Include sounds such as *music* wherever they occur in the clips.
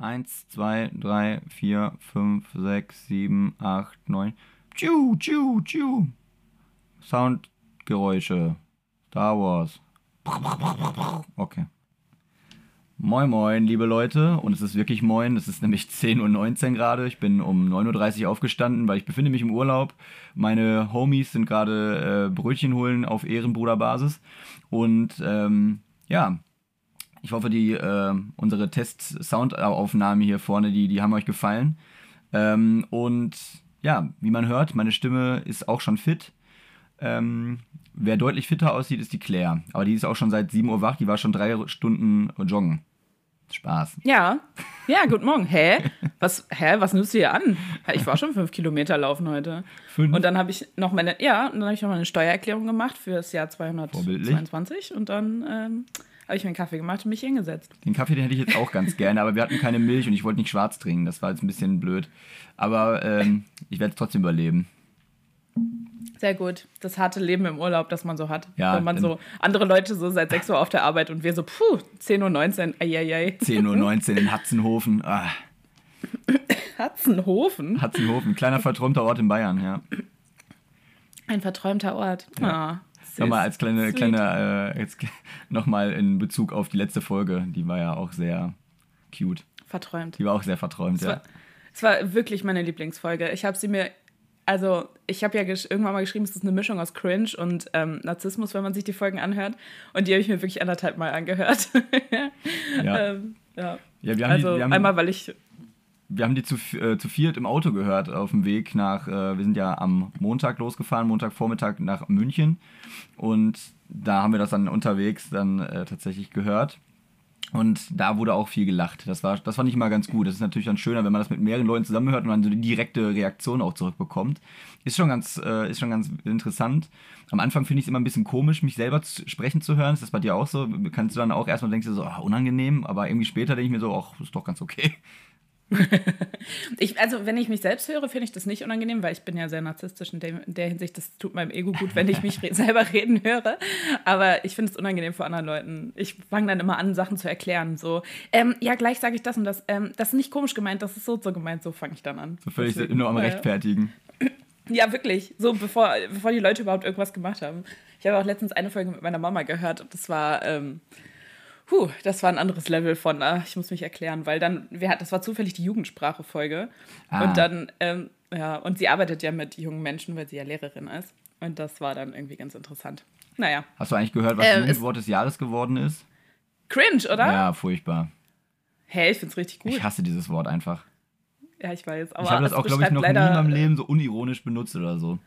Eins, zwei, drei, vier, fünf, sechs, sieben, acht, neun. Tschu, tschu, tschu. Soundgeräusche. Star Wars. Okay. Moin Moin, liebe Leute. Und es ist wirklich Moin. Es ist nämlich 10.19 Uhr gerade. Ich bin um 9.30 Uhr aufgestanden, weil ich befinde mich im Urlaub. Meine Homies sind gerade äh, Brötchen holen auf Ehrenbruderbasis. Und ähm, ja, ich hoffe, die, äh, unsere Test-Soundaufnahmen hier vorne, die, die haben euch gefallen. Ähm, und ja, wie man hört, meine Stimme ist auch schon fit. Ähm, wer deutlich fitter aussieht, ist die Claire. Aber die ist auch schon seit 7 Uhr wach. Die war schon drei Stunden joggen. Spaß. Ja. Ja, guten Morgen. Hä? Was, hä? Was nimmst du hier an? Ich war schon fünf Kilometer laufen heute. Fünf? Und dann habe ich noch meine, ja, dann habe ich noch mal eine Steuererklärung gemacht für das Jahr 222 und dann ähm, habe ich mir einen Kaffee gemacht und mich hingesetzt. Den Kaffee, den hätte ich jetzt auch ganz gerne, aber wir hatten keine Milch und ich wollte nicht schwarz trinken. Das war jetzt ein bisschen blöd. Aber ähm, ich werde es trotzdem überleben. Sehr gut. Das harte Leben im Urlaub, das man so hat. Ja, Wenn man so andere Leute so seit 6 Uhr auf der Arbeit und wir so, puh, 10.19 Uhr, eieiei. 10.19 Uhr in Hatzenhofen. Ah. *laughs* Hatzenhofen? Hatzenhofen, kleiner verträumter Ort in Bayern, ja. Ein verträumter Ort. Ja. Ah, nochmal als kleine, kleine äh, jetzt *laughs* nochmal in Bezug auf die letzte Folge, die war ja auch sehr cute. Verträumt. Die war auch sehr verträumt, es ja. War, es war wirklich meine Lieblingsfolge. Ich habe sie mir also ich habe ja irgendwann mal geschrieben, es ist eine Mischung aus Cringe und ähm, Narzissmus, wenn man sich die Folgen anhört. Und die habe ich mir wirklich anderthalb Mal angehört. *laughs* ja. ähm, ja. ja wir haben also die, wir haben, einmal, weil ich. Wir haben die zu, äh, zu viert im Auto gehört auf dem Weg nach, äh, wir sind ja am Montag losgefahren, Montagvormittag nach München. Und da haben wir das dann unterwegs dann äh, tatsächlich gehört. Und da wurde auch viel gelacht. Das war, das fand ich mal ganz gut. Das ist natürlich dann schöner, wenn man das mit mehreren Leuten zusammenhört und man so die direkte Reaktion auch zurückbekommt. Ist schon ganz, äh, ist schon ganz interessant. Am Anfang finde ich es immer ein bisschen komisch, mich selber zu, sprechen zu hören. Ist das bei dir auch so? Kannst du dann auch erstmal denkst du so, oh, unangenehm, aber irgendwie später denke ich mir so, ach, ist doch ganz okay. *laughs* ich, also, wenn ich mich selbst höre, finde ich das nicht unangenehm, weil ich bin ja sehr narzisstisch in der, in der Hinsicht. Das tut meinem Ego gut, wenn ich mich re *laughs* selber reden höre. Aber ich finde es unangenehm vor anderen Leuten. Ich fange dann immer an, Sachen zu erklären. So, ähm, ja, gleich sage ich das und das. Ähm, das ist nicht komisch gemeint, das ist so so gemeint. So fange ich dann an. So völlig nur am Rechtfertigen. *clears throat* Ja, wirklich. So, bevor, bevor die Leute überhaupt irgendwas gemacht haben. Ich habe auch letztens eine Folge mit meiner Mama gehört und das war. Ähm, Puh, das war ein anderes Level von, äh, ich muss mich erklären, weil dann, wir hat, das war zufällig die Jugendsprache-Folge. Ah. Und dann, ähm, ja, und sie arbeitet ja mit jungen Menschen, weil sie ja Lehrerin ist. Und das war dann irgendwie ganz interessant. Naja. Hast du eigentlich gehört, was äh, Jugendwort des Jahres geworden ist? Cringe, oder? Ja, furchtbar. Hä, hey, ich find's richtig gut. Ich hasse dieses Wort einfach. Ja, ich weiß. Aber ich habe das auch, glaube ich, noch nie in meinem Leben so unironisch benutzt oder so.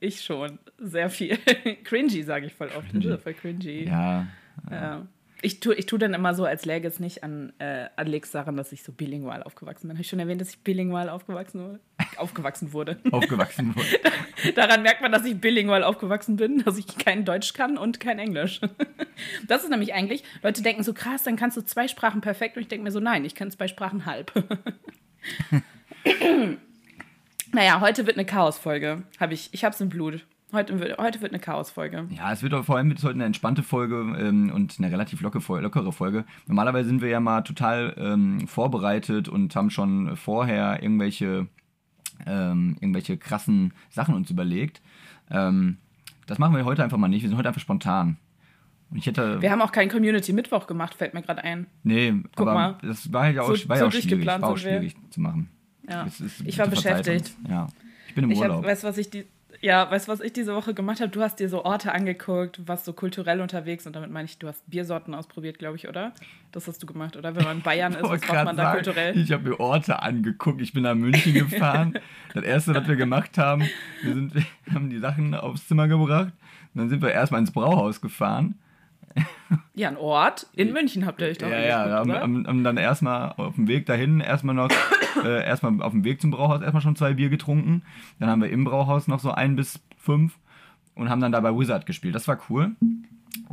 Ich schon. Sehr viel. *laughs* cringy, sage ich voll oft. Cringy. Voll cringy. Ja. ja. Ich tue ich tu dann immer so, als läge es nicht an äh, Alex daran, dass ich so bilingual aufgewachsen bin. Habe ich schon erwähnt, dass ich bilingual aufgewachsen wurde? *laughs* Aufgewachsen wurde. aufgewachsen wurde. *laughs* daran merkt man, dass ich bilingual aufgewachsen bin, dass ich kein Deutsch kann und kein Englisch. das ist nämlich eigentlich, Leute denken so krass, dann kannst du zwei Sprachen perfekt. Und ich denke mir so, nein, ich kann zwei Sprachen halb. Naja, heute wird eine Chaos-Folge. Hab ich ich hab's im Blut. Heute, wird, heute wird eine Chaos-Folge. Ja, es wird vor allem wird heute eine entspannte Folge ähm, und eine relativ lockere, lockere Folge. Normalerweise sind wir ja mal total ähm, vorbereitet und haben schon vorher irgendwelche, ähm, irgendwelche krassen Sachen uns überlegt. Ähm, das machen wir heute einfach mal nicht. Wir sind heute einfach spontan. Und ich hätte, wir haben auch keinen Community-Mittwoch gemacht, fällt mir gerade ein. Nee, Guck aber mal. das war ja auch, so, war ja auch schwierig, war auch schwierig zu machen. Ja. ich war beschäftigt. Ja. Ich bin im ich Urlaub. Hab, weißt, was ich die, ja, weißt du, was ich diese Woche gemacht habe? Du hast dir so Orte angeguckt, warst so kulturell unterwegs und damit meine ich, du hast Biersorten ausprobiert, glaube ich, oder? Das hast du gemacht, oder? Wenn man in *laughs* Bayern ist, was macht man da sagen, kulturell? Ich habe mir Orte angeguckt. Ich bin nach München *laughs* gefahren. das erste, was wir gemacht haben, wir, sind, wir *laughs* haben die Sachen aufs Zimmer gebracht. dann sind wir erstmal ins Brauhaus gefahren ja, ein Ort in München habt ihr euch doch. Ja, ja, haben, haben, haben, dann erstmal auf dem Weg dahin erstmal noch, *coughs* äh, erstmal auf dem Weg zum Brauhaus erstmal schon zwei Bier getrunken. Dann haben wir im Brauhaus noch so ein bis fünf und haben dann dabei Wizard gespielt. Das war cool.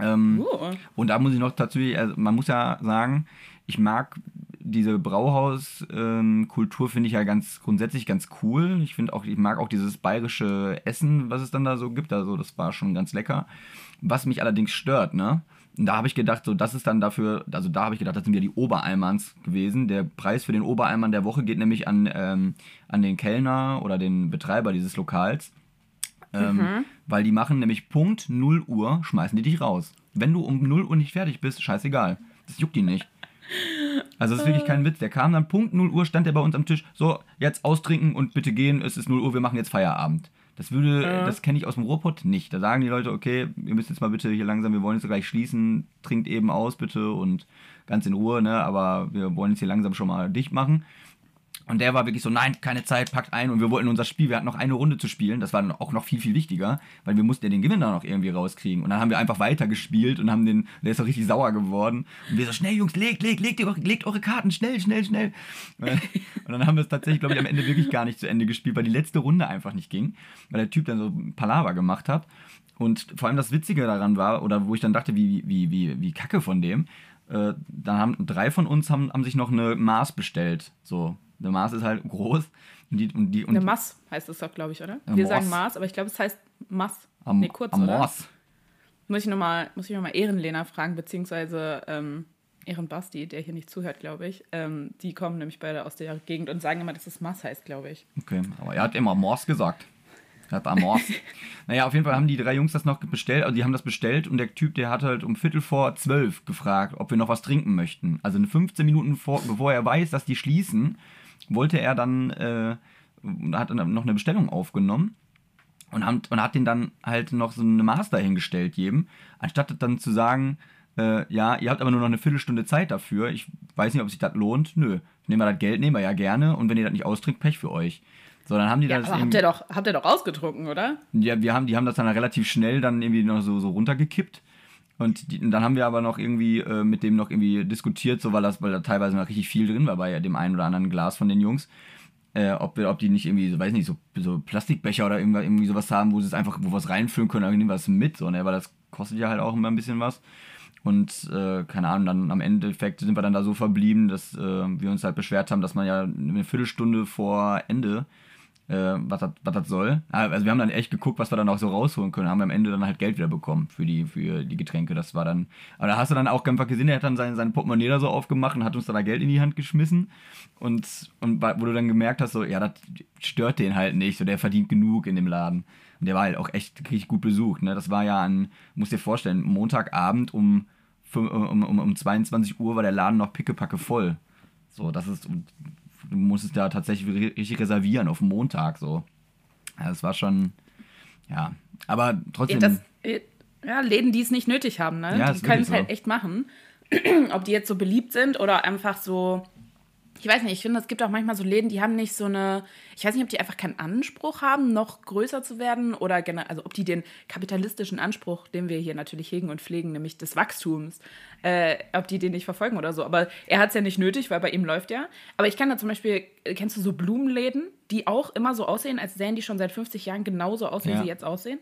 Ähm, uh. Und da muss ich noch tatsächlich, also man muss ja sagen, ich mag diese Brauhauskultur, ähm, finde ich ja ganz grundsätzlich ganz cool. Ich finde auch, ich mag auch dieses bayerische Essen, was es dann da so gibt. Also das war schon ganz lecker. Was mich allerdings stört, ne? Und da habe ich gedacht, so, das ist dann dafür, also da habe ich gedacht, das sind ja die Oberalmans gewesen. Der Preis für den Oberalman der Woche geht nämlich an, ähm, an den Kellner oder den Betreiber dieses Lokals. Ähm, mhm. Weil die machen nämlich Punkt 0 Uhr, schmeißen die dich raus. Wenn du um 0 Uhr nicht fertig bist, scheißegal. Das juckt die nicht. Also das ist wirklich kein Witz. Der kam dann Punkt 0 Uhr, stand er bei uns am Tisch. So, jetzt austrinken und bitte gehen. Es ist 0 Uhr, wir machen jetzt Feierabend. Das würde, ja. das kenne ich aus dem Ruhrpott nicht. Da sagen die Leute, okay, ihr müsst jetzt mal bitte hier langsam, wir wollen jetzt gleich schließen, trinkt eben aus bitte und ganz in Ruhe, ne? Aber wir wollen jetzt hier langsam schon mal dicht machen. Und der war wirklich so, nein, keine Zeit, packt ein. Und wir wollten unser Spiel, wir hatten noch eine Runde zu spielen. Das war auch noch viel, viel wichtiger, weil wir mussten ja den Gewinner noch irgendwie rauskriegen. Und dann haben wir einfach weitergespielt und haben den, der ist auch richtig sauer geworden. Und wir so, schnell Jungs, legt, legt, legt, legt eure Karten, schnell, schnell, schnell. Und dann haben wir es tatsächlich, glaube ich, am Ende wirklich gar nicht zu Ende gespielt, weil die letzte Runde einfach nicht ging. Weil der Typ dann so Palaver gemacht hat. Und vor allem das Witzige daran war, oder wo ich dann dachte, wie, wie, wie, wie kacke von dem, äh, dann haben drei von uns haben, haben sich noch eine Maß bestellt. So, eine Maß ist halt groß. Und die, und die, und eine Maß heißt es doch, glaube ich, oder? Wir Moss. sagen Maß, aber ich glaube, es heißt Maß. Am, nee, kurz, am oder? Muss ich nochmal noch Ehrenlena fragen, beziehungsweise ähm, Ehrenbasti, der hier nicht zuhört, glaube ich. Ähm, die kommen nämlich beide aus der Gegend und sagen immer, dass es Maß heißt, glaube ich. Okay, aber er hat immer Morse gesagt. Er hat Amors. *laughs* naja, auf jeden Fall haben die drei Jungs das noch bestellt, also die haben das bestellt und der Typ, der hat halt um Viertel vor zwölf gefragt, ob wir noch was trinken möchten. Also 15 Minuten vor, bevor er weiß, dass die schließen, wollte er dann, äh, hat dann noch eine Bestellung aufgenommen und, haben, und hat den dann halt noch so eine Master hingestellt jedem, anstatt dann zu sagen, äh, ja, ihr habt aber nur noch eine Viertelstunde Zeit dafür, ich weiß nicht, ob sich das lohnt, nö, nehmen wir das Geld, nehmen wir ja gerne und wenn ihr das nicht austrinkt, Pech für euch. So, dann haben die ja, das aber habt ihr doch, habt ihr doch ausgetrunken, oder? Ja, wir haben, die haben das dann relativ schnell dann irgendwie noch so, so runtergekippt. Und, die, und dann haben wir aber noch irgendwie äh, mit dem noch irgendwie diskutiert, so weil das, weil da teilweise noch richtig viel drin war bei dem einen oder anderen Glas von den Jungs. Äh, ob, ob die nicht irgendwie, so, weiß nicht, so, so Plastikbecher oder irgendwie, irgendwie sowas haben, wo sie es einfach, wo was reinfüllen können, wir es mit, so, ne? Weil das kostet ja halt auch immer ein bisschen was. Und äh, keine Ahnung, dann am Endeffekt sind wir dann da so verblieben, dass äh, wir uns halt beschwert haben, dass man ja eine Viertelstunde vor Ende äh, was, das, soll. Also wir haben dann echt geguckt, was wir dann auch so rausholen können. Haben wir am Ende dann halt Geld wieder bekommen für die, für die Getränke. Das war dann. Aber da hast du dann auch einfach gesehen, er hat dann sein, sein Portemonnaie da so aufgemacht und hat uns dann da Geld in die Hand geschmissen. Und, und wo du dann gemerkt hast, so, ja, das stört den halt nicht. So, der verdient genug in dem Laden. Und der war halt auch echt richtig gut besucht. Ne? Das war ja an, musst dir vorstellen, Montagabend um, um, um, um 22 Uhr war der Laden noch pickepacke voll. So, das ist, du musstest da tatsächlich richtig reservieren auf Montag so. Ja, das war schon, ja, aber trotzdem. Ja, das, ja Läden, die es nicht nötig haben, ne? Ja, die können es halt echt machen. *clears throat* Ob die jetzt so beliebt sind oder einfach so ich weiß nicht, ich finde, es gibt auch manchmal so Läden, die haben nicht so eine, ich weiß nicht, ob die einfach keinen Anspruch haben, noch größer zu werden oder generell, also ob die den kapitalistischen Anspruch, den wir hier natürlich hegen und pflegen, nämlich des Wachstums, äh, ob die den nicht verfolgen oder so. Aber er hat es ja nicht nötig, weil bei ihm läuft ja. Aber ich kann da zum Beispiel, kennst du so Blumenläden, die auch immer so aussehen, als sähen die schon seit 50 Jahren genauso aus, wie ja. sie jetzt aussehen?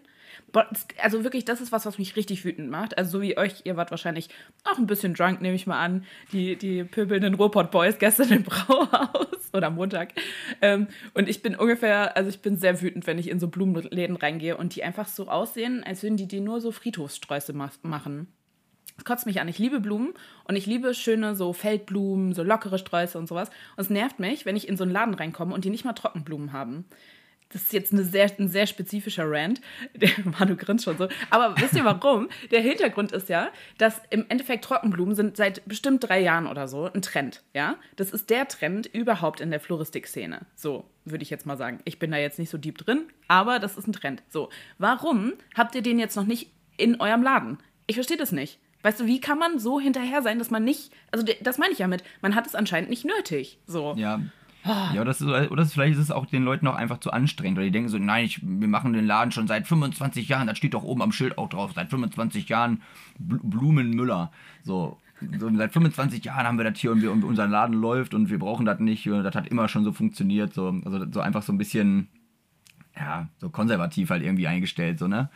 Also wirklich, das ist was, was mich richtig wütend macht. Also so wie euch, ihr wart wahrscheinlich auch ein bisschen drunk, nehme ich mal an, die, die pöbelnden Ruhrpott-Boys gestern im *laughs* Brauhaus oder Montag. Ähm, und ich bin ungefähr, also ich bin sehr wütend, wenn ich in so Blumenläden reingehe und die einfach so aussehen, als würden die die nur so Friedhofssträuße ma machen. Das kotzt mich an. Ich liebe Blumen und ich liebe schöne so Feldblumen, so lockere Sträuße und sowas. Und es nervt mich, wenn ich in so einen Laden reinkomme und die nicht mal Trockenblumen haben das ist jetzt eine sehr, ein sehr spezifischer Rant. Der *laughs* Manu grinst schon so. Aber wisst ihr warum? *laughs* Der Hintergrund ist ja, dass im Endeffekt Trockenblumen sind seit bestimmt drei Jahren oder so ein Trend. Ja, das ist der Trend überhaupt in der Floristik-Szene. So würde ich jetzt mal sagen. Ich bin da jetzt nicht so deep drin, aber das ist ein Trend. So, warum habt ihr den jetzt noch nicht in eurem Laden? Ich verstehe das nicht. Weißt du, wie kann man so hinterher sein, dass man nicht, also das meine ich ja mit, man hat es anscheinend nicht nötig. So. Ja, ja, oder, ist, oder vielleicht ist es auch den Leuten auch einfach zu anstrengend. Oder die denken so, nein, ich, wir machen den Laden schon seit 25 Jahren. Das steht doch oben am Schild auch drauf. Seit 25 Jahren Blumenmüller. So, so, seit 25 Jahren haben wir das hier und, wir, und unser Laden läuft und wir brauchen das nicht. Das hat immer schon so funktioniert. So, also so einfach so ein bisschen, ja, so konservativ halt irgendwie eingestellt. So, ne?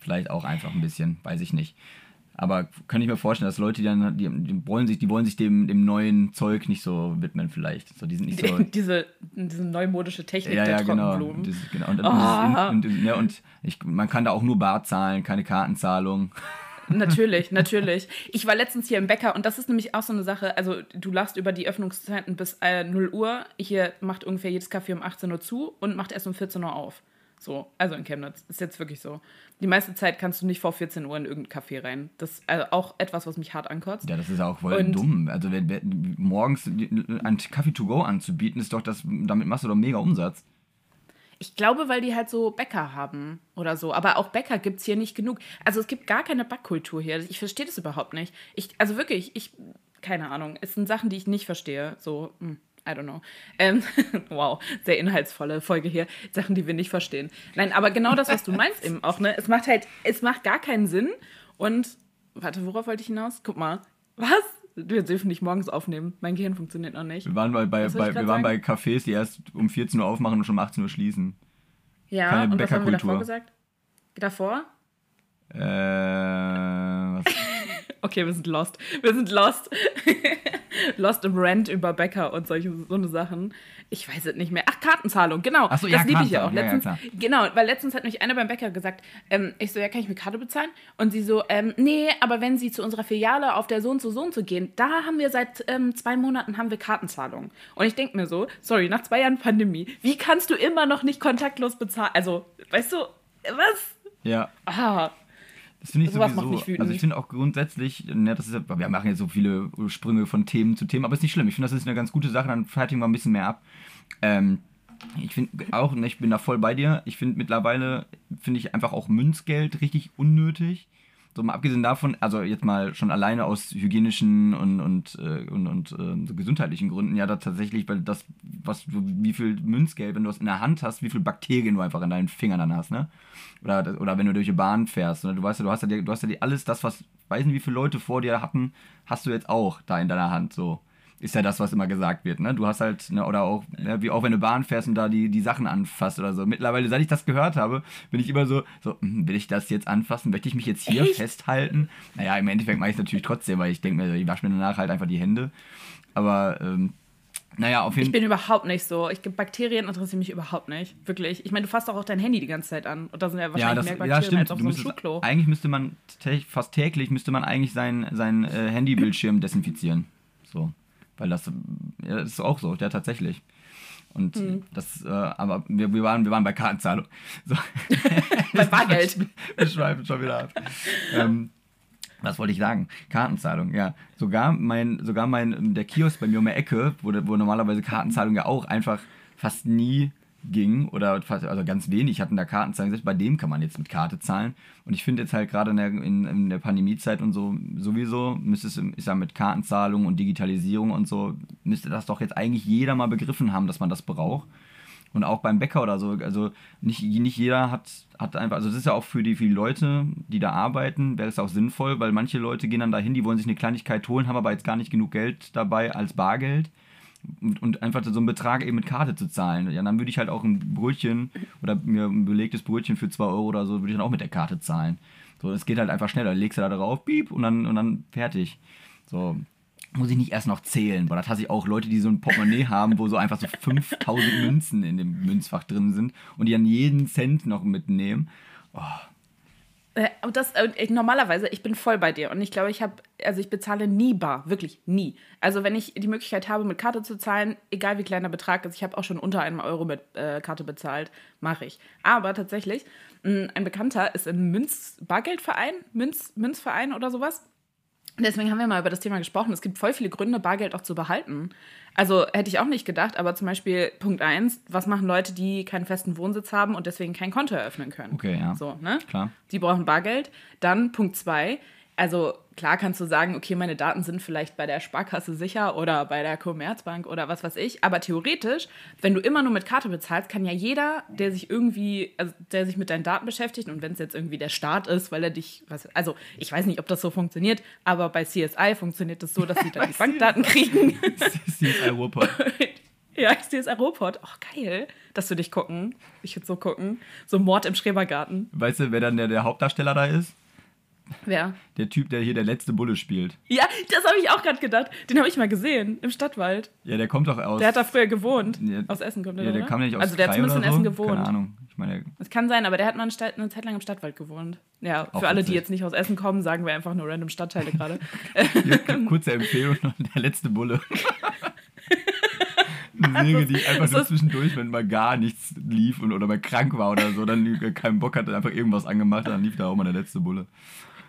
Vielleicht auch einfach ein bisschen, weiß ich nicht. Aber kann ich mir vorstellen, dass Leute, die dann, die, die wollen sich, die wollen sich dem, dem neuen Zeug nicht so widmen, vielleicht. So, die sind nicht so. *laughs* diese, diese neumodische Technik ja, der ja, genau. Trockenblumen. Genau. Genau. Und, oh. und, und, ja, und ich, man kann da auch nur Bar zahlen, keine Kartenzahlung. *laughs* natürlich, natürlich. Ich war letztens hier im Bäcker und das ist nämlich auch so eine Sache. Also, du lachst über die Öffnungszeiten bis äh, 0 Uhr. Hier macht ungefähr jedes Café um 18 Uhr zu und macht erst um 14 Uhr auf. So, also in Chemnitz. Ist jetzt wirklich so. Die meiste Zeit kannst du nicht vor 14 Uhr in irgendein Café rein. Das ist also auch etwas, was mich hart ankotzt. Ja, das ist auch voll und dumm. Also, wenn, wenn, morgens ein Kaffee to go anzubieten, ist doch das, damit machst du doch mega Umsatz. Ich glaube, weil die halt so Bäcker haben oder so. Aber auch Bäcker gibt es hier nicht genug. Also es gibt gar keine Backkultur hier. Ich verstehe das überhaupt nicht. Ich, also wirklich, ich, keine Ahnung. Es sind Sachen, die ich nicht verstehe. So, hm, I don't know. Ähm, *laughs* wow, sehr inhaltsvolle Folge hier. Sachen, die wir nicht verstehen. Nein, aber genau das, was du meinst eben auch, ne? Es macht halt, es macht gar keinen Sinn. Und, warte, worauf wollte ich hinaus? Guck mal. Was? Wir dürfen nicht morgens aufnehmen. Mein Gehirn funktioniert noch nicht. Wir waren bei, bei, bei wir waren bei Cafés, die erst um 14 Uhr aufmachen und schon um 18 Uhr schließen. Ja, Keine und was haben wir davor gesagt? Davor? Äh? Okay, wir sind lost. Wir sind lost. *laughs* lost im Rant über Bäcker und solche so eine Sachen. Ich weiß es nicht mehr. Ach, Kartenzahlung, genau. Ach so, das ja, liebe ich ja auch. Letztens, ja, ja, genau, weil letztens hat mich einer beim Bäcker gesagt, ähm, ich so, ja, kann ich mit Karte bezahlen? Und sie so, ähm, nee, aber wenn Sie zu unserer Filiale auf der so und so so und so gehen, da haben wir seit ähm, zwei Monaten haben wir Kartenzahlung. Und ich denke mir so, sorry, nach zwei Jahren Pandemie, wie kannst du immer noch nicht kontaktlos bezahlen? Also, weißt du, was? Ja. Ah, das finde ich Sowas sowieso. Also ich finde auch grundsätzlich, ne, das ist, wir machen jetzt so viele Sprünge von Themen zu Themen, aber ist nicht schlimm. Ich finde, das ist eine ganz gute Sache, dann fertigen wir ein bisschen mehr ab. Ähm, ich finde auch, ne, ich bin da voll bei dir. Ich finde mittlerweile, finde ich einfach auch Münzgeld richtig unnötig. So mal abgesehen davon, also jetzt mal schon alleine aus hygienischen und, und, äh, und, und äh, so gesundheitlichen Gründen, ja, da tatsächlich, weil das, was du, wie viel Münzgeld, wenn du das in der Hand hast, wie viel Bakterien du einfach in deinen Fingern dann hast, ne? Oder, oder wenn du durch die Bahn fährst, ne? du weißt ja, du hast ja, du hast ja alles das, was, weiß nicht, wie viele Leute vor dir hatten, hast du jetzt auch da in deiner Hand, so ist ja das, was immer gesagt wird. Ne? Du hast halt, ne, oder auch, ne, wie auch wenn du Bahn fährst und da die, die Sachen anfasst oder so. Mittlerweile, seit ich das gehört habe, bin ich immer so, so hm, will ich das jetzt anfassen? Möchte ich mich jetzt hier Echt? festhalten? Naja, im Endeffekt mache ich es natürlich trotzdem, weil ich denke mir, ich wasche mir danach halt einfach die Hände. Aber ähm, naja, auf jeden Ich bin überhaupt nicht so. Ich, Bakterien interessieren mich überhaupt nicht. Wirklich. Ich meine, du fasst doch auch dein Handy die ganze Zeit an. Und da sind ja wahrscheinlich ja, das, mehr Bakterien ja, als auf so einem Schulklo. Eigentlich müsste man, fast täglich müsste man eigentlich sein, sein äh, Handybildschirm desinfizieren. So. Weil das, ja, das ist auch so, ja, tatsächlich. Und hm. das, äh, aber wir, wir, waren, wir waren bei Kartenzahlung. *laughs* So. bei Bargeld. *laughs* wir schweifen schon wieder ab. ähm, was wollte ich sagen? Kartenzahlung, ja. Sogar mein, sogar mein, der Kiosk bei mir um die Ecke, wo, wo normalerweise Kartenzahlung ja auch einfach fast nie ging oder fast, also ganz wenig hatten da Kartenzahlung. Selbst bei dem kann man jetzt mit Karte zahlen. Und ich finde jetzt halt gerade in der, in, in der Pandemiezeit und so sowieso müsste es, ist ja mit Kartenzahlung und Digitalisierung und so, müsste das doch jetzt eigentlich jeder mal begriffen haben, dass man das braucht. Und auch beim Bäcker oder so, also nicht, nicht jeder hat, hat einfach, also das ist ja auch für die, für die Leute, die da arbeiten, wäre es auch sinnvoll, weil manche Leute gehen dann dahin, die wollen sich eine Kleinigkeit holen, haben aber jetzt gar nicht genug Geld dabei als Bargeld. Und, einfach so einen Betrag eben mit Karte zu zahlen. Ja, dann würde ich halt auch ein Brötchen oder mir ein belegtes Brötchen für 2 Euro oder so, würde ich dann auch mit der Karte zahlen. So, es geht halt einfach schneller. Legst du da drauf, piep, und dann, und dann fertig. So, muss ich nicht erst noch zählen. Boah, das hasse ich auch Leute, die so ein Portemonnaie *laughs* haben, wo so einfach so 5000 Münzen in dem Münzfach drin sind und die dann jeden Cent noch mitnehmen. Oh. Äh, das, äh, normalerweise, ich bin voll bei dir und ich glaube, ich habe, also ich bezahle nie bar, wirklich nie. Also wenn ich die Möglichkeit habe, mit Karte zu zahlen, egal wie klein der Betrag ist, ich habe auch schon unter einem Euro mit äh, Karte bezahlt, mache ich. Aber tatsächlich, mh, ein Bekannter ist im Münz-Bargeldverein, Münz, Münzverein oder sowas Deswegen haben wir mal über das Thema gesprochen. Es gibt voll viele Gründe, Bargeld auch zu behalten. Also hätte ich auch nicht gedacht, aber zum Beispiel Punkt 1, was machen Leute, die keinen festen Wohnsitz haben und deswegen kein Konto eröffnen können? Okay, ja. So, ne? Klar. Die brauchen Bargeld. Dann Punkt 2, also klar kannst du sagen, okay, meine Daten sind vielleicht bei der Sparkasse sicher oder bei der Commerzbank oder was weiß ich, aber theoretisch, wenn du immer nur mit Karte bezahlst, kann ja jeder, der sich irgendwie, also der sich mit deinen Daten beschäftigt und wenn es jetzt irgendwie der Staat ist, weil er dich, was, also ich weiß nicht, ob das so funktioniert, aber bei CSI funktioniert das so, dass sie dann *laughs* die Bankdaten kriegen. CSI Ruhrpott. *laughs* Ja, ich sehe es Aeroport. Oh, geil. Das würde ich gucken. Ich würde so gucken. So Mord im Schrebergarten. Weißt du, wer dann der, der Hauptdarsteller da ist? Wer? Der Typ, der hier der letzte Bulle spielt. Ja, das habe ich auch gerade gedacht. Den habe ich mal gesehen im Stadtwald. Ja, der kommt doch aus. Der hat da früher gewohnt. Ja, aus Essen kommt er, Ja, der oder? kam ja nicht aus Also der hat zumindest in so. Essen gewohnt. Keine Ahnung. Ich meine, Das kann sein, aber der hat mal eine, Stadt, eine Zeit lang im Stadtwald gewohnt. Ja, für alle, die jetzt nicht aus Essen kommen, sagen wir einfach nur random Stadtteile gerade. kurze Empfehlung der letzte Bulle. *laughs* Eine Serie, die ich einfach nur zwischendurch, wenn mal gar nichts lief und, oder mal krank war oder so, dann keinen Bock hatte, einfach irgendwas angemacht dann lief da auch mal der letzte Bulle.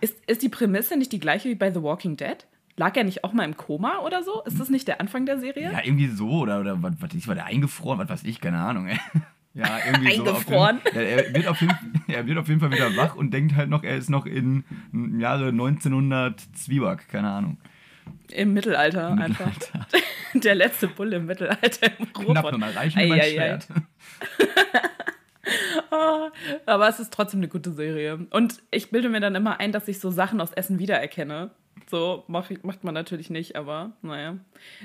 Ist, ist die Prämisse nicht die gleiche wie bei The Walking Dead? Lag er nicht auch mal im Koma oder so? Ist das nicht der Anfang der Serie? Ja, irgendwie so, oder, oder was, was ist, war der eingefroren, was weiß ich, keine Ahnung, ey. Ja, irgendwie so. Eingefroren? Auf jeden, ja, er, wird auf jeden, er wird auf jeden Fall wieder wach und denkt halt noch, er ist noch in im Jahre 1900 Zwieback, keine Ahnung. Im Mittelalter Im einfach. Mittelalter. *laughs* Der letzte Bulle im Mittelalter im Knapp Ruhrpott. nochmal, reich mir mein Ei, ei, ei. Schwert. *laughs* *laughs* Ah, Aber es ist trotzdem eine gute Serie. Und ich bilde mir dann immer ein, dass ich so Sachen aus Essen wiedererkenne. So mach, ich- macht man natürlich nicht, aber naja.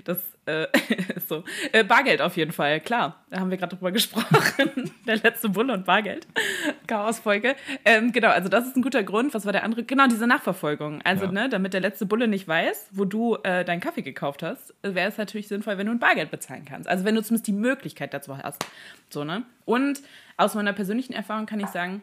Das äh, ist *laughs* so. Äh, Bargeld auf jeden Fall, klar. Da haben wir gerade drüber *laughs* gesprochen. Der letzte Bulle und Bargeld. Chaosfolge. Ähm, genau, also das ist ein guter Grund. Was war der andere? Genau, diese Nachverfolgung. Also, Ja. ne, damit der letzte Bulle nicht weiß, wo du äh, deinen Kaffee gekauft hast, wäre es natürlich sinnvoll, wenn du ein Bargeld bezahlen kannst. Also wenn du zumindest die Möglichkeit dazu hast. So, ne? Und aus meiner persönlichen Erfahrung kann ich sagen,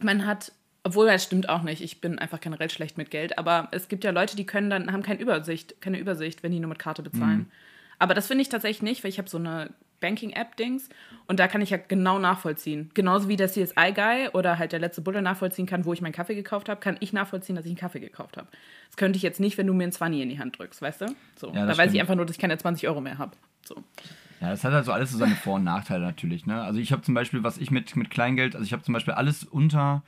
man hat, obwohl das stimmt auch nicht, ich bin einfach generell schlecht mit Geld, aber es gibt ja Leute, die können dann, haben keine Übersicht, keine Übersicht, wenn die nur mit Karte bezahlen. Aber das finde ich tatsächlich nicht, weil ich habe so eine Banking-App-Dings und da kann ich ja genau nachvollziehen. Genauso wie der CSI-Guy oder halt der letzte Bulle nachvollziehen kann, wo ich meinen Kaffee gekauft habe, kann ich nachvollziehen, dass ich einen Kaffee gekauft habe. Das könnte ich jetzt nicht, wenn du mir einen 20 in die Hand drückst, weißt du? So, Ja, da das weiß ich stimmt. einfach nur, dass ich keine 20 Euro mehr habe. So. Ja, das hat halt so alles so seine Vor- und Nachteile natürlich. Ne? Also ich habe zum Beispiel, was ich mit, mit Kleingeld, also ich habe zum Beispiel alles unter,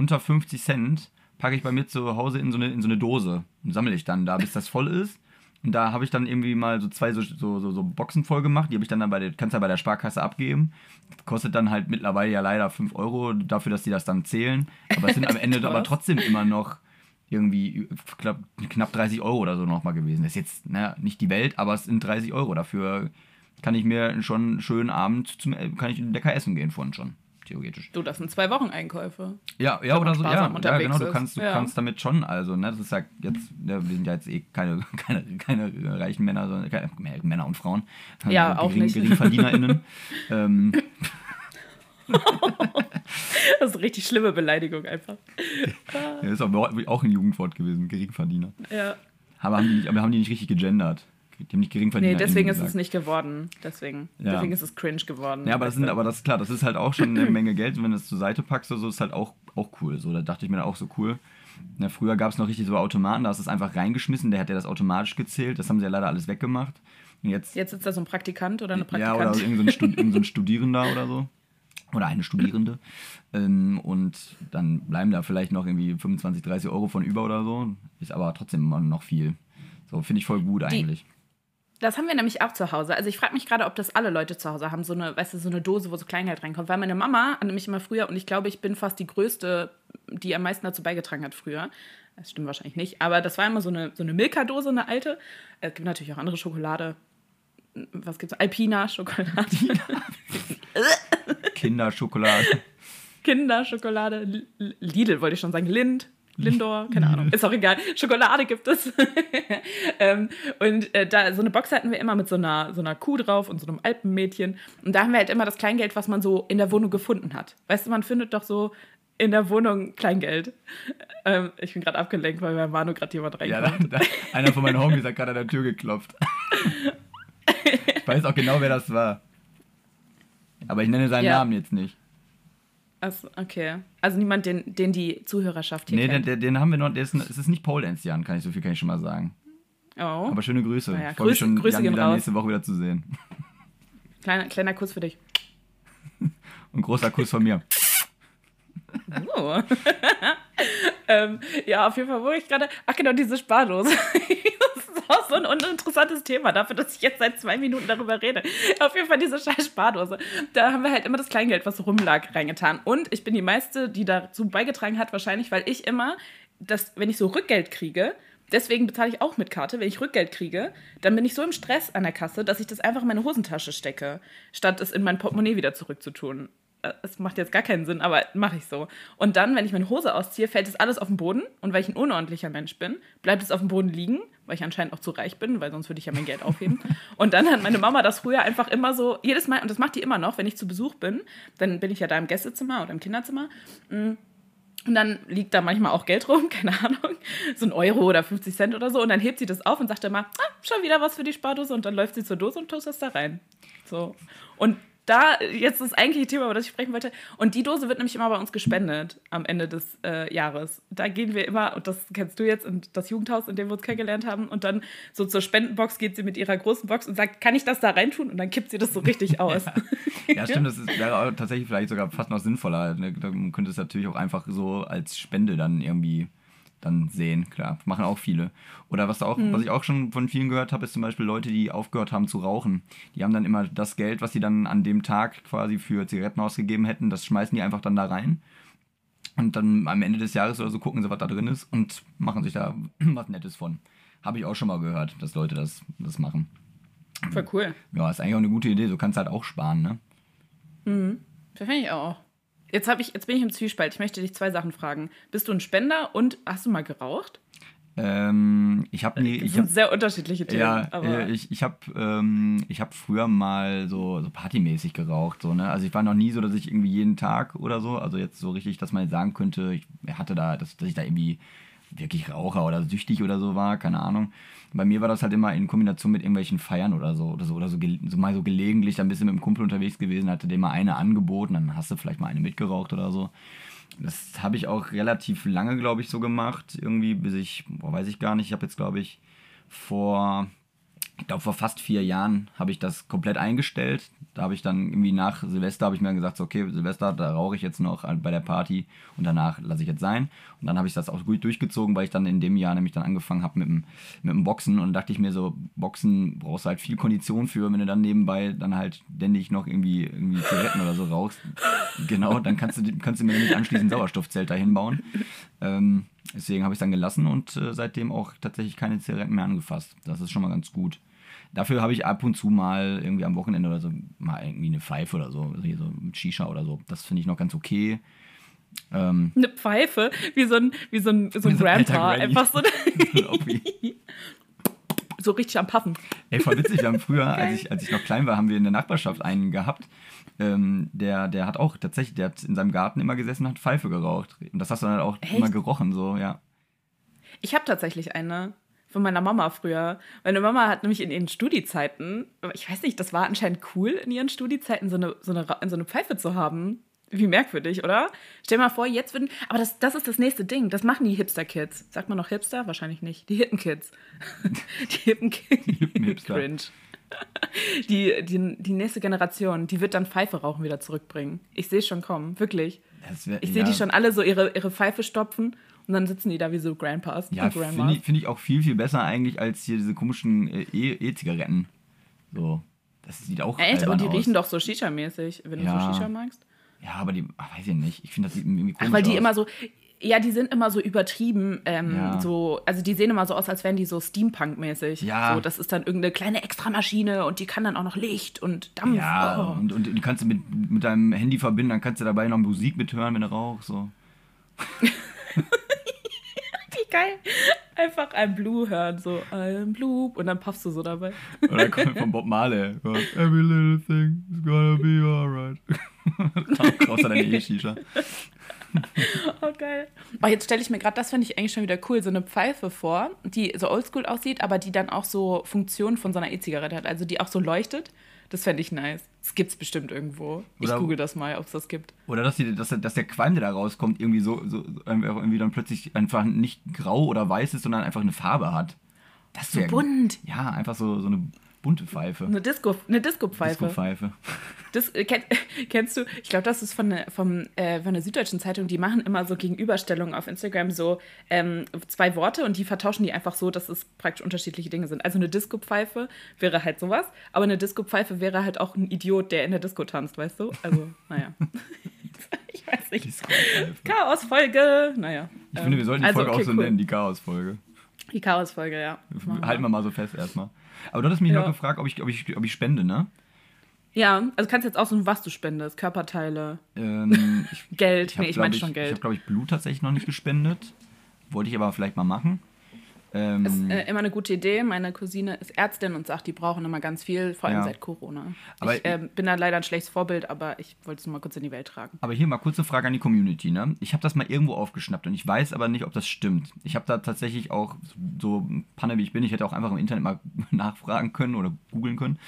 unter 50 Cent, packe ich bei mir zu Hause in so eine, in so eine Dose und sammle ich dann da, bis das voll ist. Und da habe ich dann irgendwie mal so zwei so, so, so, so Boxen voll gemacht, die habe ich dann, dann bei der, kannst du ja bei der Sparkasse abgeben. Kostet dann halt mittlerweile ja leider 5 Euro dafür, dass die das dann zählen. Aber es sind am *laughs* Ende aber trotzdem immer noch irgendwie knapp, knapp 30 Euro oder so nochmal gewesen. Das ist jetzt ne, nicht die Welt, aber es sind 30 Euro. Dafür kann ich mir schon einen schönen Abend zum kann ich lecker essen gehen von schon, theoretisch. Du, das sind zwei Wochen Einkäufe. Ja, ja oder so, ja, ja genau, du kannst, du Ja. kannst damit schon, also, ne, das ist ja jetzt, ne, wir sind ja jetzt eh keine, *laughs* keine, keine reichen Männer, sondern keine, Männer und Frauen. Ja, Also auch nicht. GeringverdienerInnen. *laughs* ähm, Das ist eine richtig schlimme Beleidigung einfach. ja, ist aber auch ein Jugendwort gewesen, Geringverdiener. Ja. Aber haben die nicht, aber haben die nicht richtig gegendert. Die haben nicht Nee, Geringverdiener. deswegen ist gesagt. es nicht geworden. Deswegen. Ja. Deswegen ist es cringe geworden. Ja, aber das sind, aber das ist klar, das ist halt auch schon eine *clears throat* Menge Geld. Und wenn du es zur Seite packst, so ist halt auch, auch cool. So, da dachte ich mir dann auch so cool. Na, früher gab es noch richtig so Automaten, da hast du es einfach reingeschmissen, der hat ja das automatisch gezählt. Das haben sie ja leider alles weggemacht. Und jetzt, Jetzt sitzt da so ein Praktikant oder eine ja, oder Praktikantin. irgend so, *laughs* irgend so Studierender oder so. Oder eine Studierende. Ähm, und dann bleiben da vielleicht noch irgendwie 25, 30 Euro von über oder so. Ist aber trotzdem immer noch viel. So, finde ich voll gut eigentlich. Das haben wir nämlich auch zu Hause. Also ich frage mich gerade, ob das alle Leute zu Hause haben, so eine, weißt du, so eine Dose, wo so Kleingeld reinkommt. Weil meine Mama hat nämlich immer früher, und ich glaube, ich bin fast die Größte, die am meisten dazu beigetragen hat früher. Das stimmt wahrscheinlich nicht. Aber das war immer so eine, so eine Milka-Dose, eine alte. Es gibt natürlich auch andere Schokolade. Was gibt's? Alpina-Schokolade. *laughs* Kinderschokolade. Kinderschokolade. L- Lidl wollte ich schon sagen. Lind. Lindor, keine Ahnung, ist auch egal. Schokolade gibt es. *laughs* ähm, und äh, da so eine Box hatten wir immer mit so einer, so einer Kuh drauf und so einem Alpenmädchen. Und da haben wir halt immer das Kleingeld, was man so in der Wohnung gefunden hat. Weißt du, man findet doch so in der Wohnung Kleingeld. Ähm, ich bin gerade abgelenkt, weil bei Manu gerade jemand Ja, reinkommt. da, da, einer von meinen Homies hat gerade an der Tür geklopft. *laughs* ich weiß auch genau, wer das war. Aber ich nenne seinen Ja. Namen jetzt nicht. Also, okay. Also niemand, den, den die Zuhörerschaft hier Nee, den, kennt. den, den haben wir noch. Der ist, es ist nicht Pole Dance Jan, kann ich so viel kann ich schon mal sagen. oh, Aber schöne Grüße. Naja, ich freue mich schon, Grüße Jan wieder raus. nächste Woche wieder zu sehen. kleiner, kleiner Kuss für dich. *laughs* Und großer Kuss von mir. Oh. *laughs* ähm, ja, auf jeden Fall, wo ich gerade. Ach genau, diese Spardose. *laughs* auch so ein uninteressantes Thema dafür, dass ich jetzt seit zwei Minuten darüber rede. Auf jeden Fall diese scheiß Spardose. Da haben wir halt immer das Kleingeld, was rumlag, reingetan. Und ich bin die meiste, die dazu beigetragen hat, wahrscheinlich, weil ich immer, das, wenn ich so Rückgeld kriege, Deswegen bezahle ich auch mit Karte. Wenn ich Rückgeld kriege, dann bin ich so im Stress an der Kasse, dass ich das einfach in meine Hosentasche stecke, statt es in mein Portemonnaie wieder zurückzutun. Äh, es macht jetzt gar keinen Sinn, aber mache ich so. Und dann, wenn ich meine Hose ausziehe, fällt es alles auf den Boden. Und weil ich ein unordentlicher Mensch bin, bleibt es auf dem Boden liegen, weil ich anscheinend auch zu reich bin, weil sonst würde ich ja mein Geld aufheben. *laughs* Und dann hat meine Mama das früher einfach immer so, jedes Mal, und das macht die immer noch, wenn ich zu Besuch bin, dann bin ich ja da im Gästezimmer oder im Kinderzimmer. Mm, und dann liegt da manchmal auch Geld rum, *laughs* keine Ahnung, so ein Euro oder 50 Cent oder so. Und dann hebt sie das auf und sagt immer, ah, schon wieder was für die Spardose. Und dann läuft sie zur Dose und tust das da rein. So. Und da jetzt das eigentliche Thema, über das ich sprechen wollte. Und die Dose wird nämlich immer bei uns gespendet am Ende des äh, Jahres. Da gehen wir immer, und das kennst du jetzt, in das Jugendhaus, in dem wir uns kennengelernt haben. Und dann so zur Spendenbox geht sie mit ihrer großen Box und sagt, kann ich das da reintun? Und dann kippt sie das so richtig *laughs* aus. ja. ja, stimmt, das ist wäre tatsächlich vielleicht sogar fast noch sinnvoller. Ne? Da könnte es natürlich auch einfach so als Spende dann irgendwie dann sehen. Klar, machen auch viele. Oder was, auch, mhm. was ich auch schon von vielen gehört habe, ist zum Beispiel Leute, die aufgehört haben zu rauchen. Die haben dann immer das Geld, was sie dann an dem Tag quasi für Zigaretten ausgegeben hätten, das schmeißen die einfach dann da rein. Und dann am Ende des Jahres oder so gucken sie, was da drin ist und machen sich da *clears throat* was Nettes von. Habe ich auch schon mal gehört, dass Leute das, das machen. Voll cool. Ja, ist eigentlich auch eine gute Idee. So kannst du halt auch sparen, ne? Mhm. Das finde ich auch. Jetzt, ich, jetzt bin ich im Zwiespalt. Ich möchte dich zwei Sachen fragen. Bist du ein Spender und hast du mal geraucht? Ähm, ich habe nie. Das sind hab, sehr unterschiedliche Themen. Ja, aber äh, ich, ich habe ähm, hab früher mal so, so partymäßig geraucht. So, ne? Also ich war noch nie so, dass ich irgendwie jeden Tag oder so, also jetzt so richtig, dass man sagen könnte, ich hatte da, dass, dass ich da irgendwie wirklich Raucher oder süchtig oder so war, keine Ahnung. Bei mir war das halt immer in Kombination mit irgendwelchen Feiern oder so oder so oder so, so mal so gelegentlich ein bisschen mit dem Kumpel unterwegs gewesen, hatte dem mal eine angeboten, dann hast du vielleicht mal eine mitgeraucht oder so. Das habe ich auch relativ lange, glaube ich, so gemacht, irgendwie bis ich, boah, weiß ich gar nicht, ich habe jetzt glaube ich vor ich glaube, vor fast vier Jahren habe ich das komplett eingestellt. Da habe ich dann irgendwie nach Silvester habe ich mir gesagt, so, okay, Silvester, da rauche ich jetzt noch bei der Party und danach lasse ich jetzt sein. Und dann habe ich das auch gut durchgezogen, weil ich dann in dem Jahr nämlich dann angefangen habe mit dem, mit dem Boxen und dachte ich mir so, Boxen brauchst du halt viel Kondition für, wenn du dann nebenbei dann halt ständig noch irgendwie, irgendwie Zigaretten oder so rauchst. *laughs* Genau, dann kannst du, kannst du mir nicht anschließend Sauerstoffzelt dahin bauen. Ähm, deswegen habe ich es dann gelassen und äh, seitdem auch tatsächlich keine Zigaretten mehr angefasst. Das ist schon mal ganz gut. Dafür habe ich ab und zu mal irgendwie am Wochenende oder so mal irgendwie eine Pfeife oder so, also so mit Shisha oder so. Das finde ich noch ganz okay. Ähm, eine Pfeife, wie so ein, wie so ein, so ein Grandpa. Einfach so. *laughs* so richtig am Paffen. Ey, voll witzig. Wir haben früher, okay. als, ich, als ich noch klein war, haben wir in der Nachbarschaft einen gehabt. Ähm, der, der hat auch tatsächlich, der hat in seinem Garten immer gesessen und hat Pfeife geraucht. Und das hast du dann halt auch Echt? immer gerochen, so, ja. Ich habe tatsächlich eine von meiner Mama früher. Meine Mama hat nämlich in ihren Studiezeiten, ich weiß nicht, das war anscheinend cool, in ihren Studiezeiten so eine, so eine, so eine Pfeife zu haben. Wie merkwürdig, oder? Stell dir mal vor, jetzt würden. Aber das, das ist das nächste Ding. Das machen die Hipster-Kids. Sagt man noch Hipster? Wahrscheinlich nicht. Die Hippen-Kids. *laughs* Die Hippen-Kids. Die Hippen-Hipster. *laughs* Cringe. Die, die, die nächste Generation, die wird dann Pfeife rauchen wieder zurückbringen. Ich sehe es schon kommen, wirklich. Wär, ich sehe ja. die schon alle so ihre, ihre Pfeife stopfen und dann sitzen die da wie so Grandpas. Ja, finde ich, find ich auch viel, viel besser eigentlich als hier diese komischen äh, E-Zigaretten. so. Das sieht auch Echt? Und die aus. riechen doch so Shisha-mäßig, wenn ja. du so Shisha magst. Ja, aber die, ach, weiß ich nicht. Ich finde, das sieht irgendwie komisch Ach, weil die aus. immer so, ja, die sind immer so übertrieben, ähm, ja. so, also die sehen immer so aus, als wären die so Steampunk-mäßig. Ja. So, das ist dann irgendeine kleine Extramaschine und die kann dann auch noch Licht und Dampf. Ja, oh. und, und die kannst du mit, mit deinem Handy verbinden, dann kannst du dabei noch Musik mithören, wenn du rauchst, so. *laughs* geil. *laughs* Einfach ein Blue hören, so ein Blue und dann puffst du so dabei. Oder kommt von Bob Marley. Every little thing is gonna be alright. Außer deine E-Shisha. oh, geil. Oh, jetzt stelle ich mir gerade, das finde ich eigentlich schon wieder cool, so eine Pfeife vor, die so oldschool aussieht, aber die dann auch so Funktionen von so einer E-Zigarette hat, also die auch so leuchtet. Das fände ich nice. Das gibt es bestimmt irgendwo. Ich google das mal, ob es das gibt. Oder dass, die, dass, dass, der Qualm, der da rauskommt, irgendwie so, so irgendwie dann plötzlich einfach nicht grau oder weiß ist, sondern einfach eine Farbe hat. Das so bunt. Ja, einfach so, so eine bunte Pfeife. Eine Disco, eine Disco-Pfeife. Disco-Pfeife. Das, äh, kenn, *laughs* kennst du, ich glaube, das ist von, der, vom, äh, von der Süddeutschen Zeitung, die machen immer so Gegenüberstellungen auf Instagram, so ähm, zwei Worte und die vertauschen die einfach so, dass es praktisch unterschiedliche Dinge sind. Also eine Disco-Pfeife wäre halt sowas, aber eine Disco-Pfeife wäre halt auch ein Idiot, der in der Disco tanzt, weißt du? Also, naja. *laughs* ich weiß nicht. Chaos-Folge, naja. Ich ähm, finde, wir sollten die also, Folge okay, auch so cool. nennen, die Chaos-Folge. Die Chaos-Folge, ja. Halten wir mal so fest erstmal. Aber du hattest mich ja. noch gefragt, ob ich, ob, ich, ob ich spende, ne? Ja, also kannst jetzt aussuchen, was du spendest. Körperteile, Ähm, *laughs* ich, Geld. ich hab, nee, ich meine ich, schon Ich Geld. habe, glaube ich, Blut tatsächlich noch nicht gespendet. Wollte ich aber vielleicht mal machen. Ähm, ist äh, immer eine gute Idee. Meine Cousine ist Ärztin und sagt, die brauchen immer ganz viel, vor allem Ja. seit Corona. Aber- ich äh, bin da leider ein schlechtes Vorbild, aber ich wollte es nur mal kurz in die Welt tragen. Aber hier mal kurze Frage an die Community. Ne? Ich habe das mal irgendwo aufgeschnappt und ich weiß aber nicht, ob das stimmt. Ich habe da tatsächlich auch so Panne wie ich bin. Ich hätte auch einfach im Internet mal *laughs* nachfragen können oder googeln können.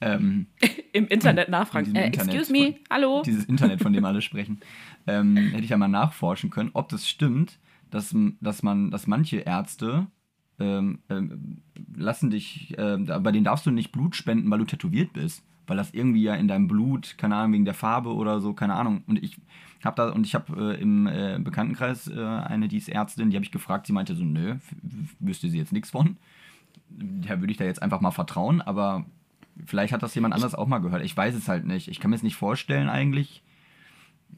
Ähm, *laughs* Im Internet nachfragen. diesem Äh, Internet excuse me, von- hallo? *laughs* dieses Internet, von dem alle sprechen, ähm, hätte ich ja mal nachforschen können, ob das stimmt, dass, dass man, dass manche Ärzte ähm, ähm, lassen dich, da- bei denen darfst du nicht Blut spenden, weil du tätowiert bist. Weil das irgendwie ja in deinem Blut, keine Ahnung, wegen der Farbe oder so, keine Ahnung. Und ich habe da, und ich habe äh, im äh, Bekanntenkreis äh, eine, die ist Ärztin, die habe ich gefragt, sie meinte so, nö, wüsste sie jetzt nichts von. Ja, würde ich da jetzt einfach mal vertrauen, aber vielleicht hat das jemand anders auch mal gehört. Ich weiß es halt nicht. Ich kann mir es nicht vorstellen eigentlich.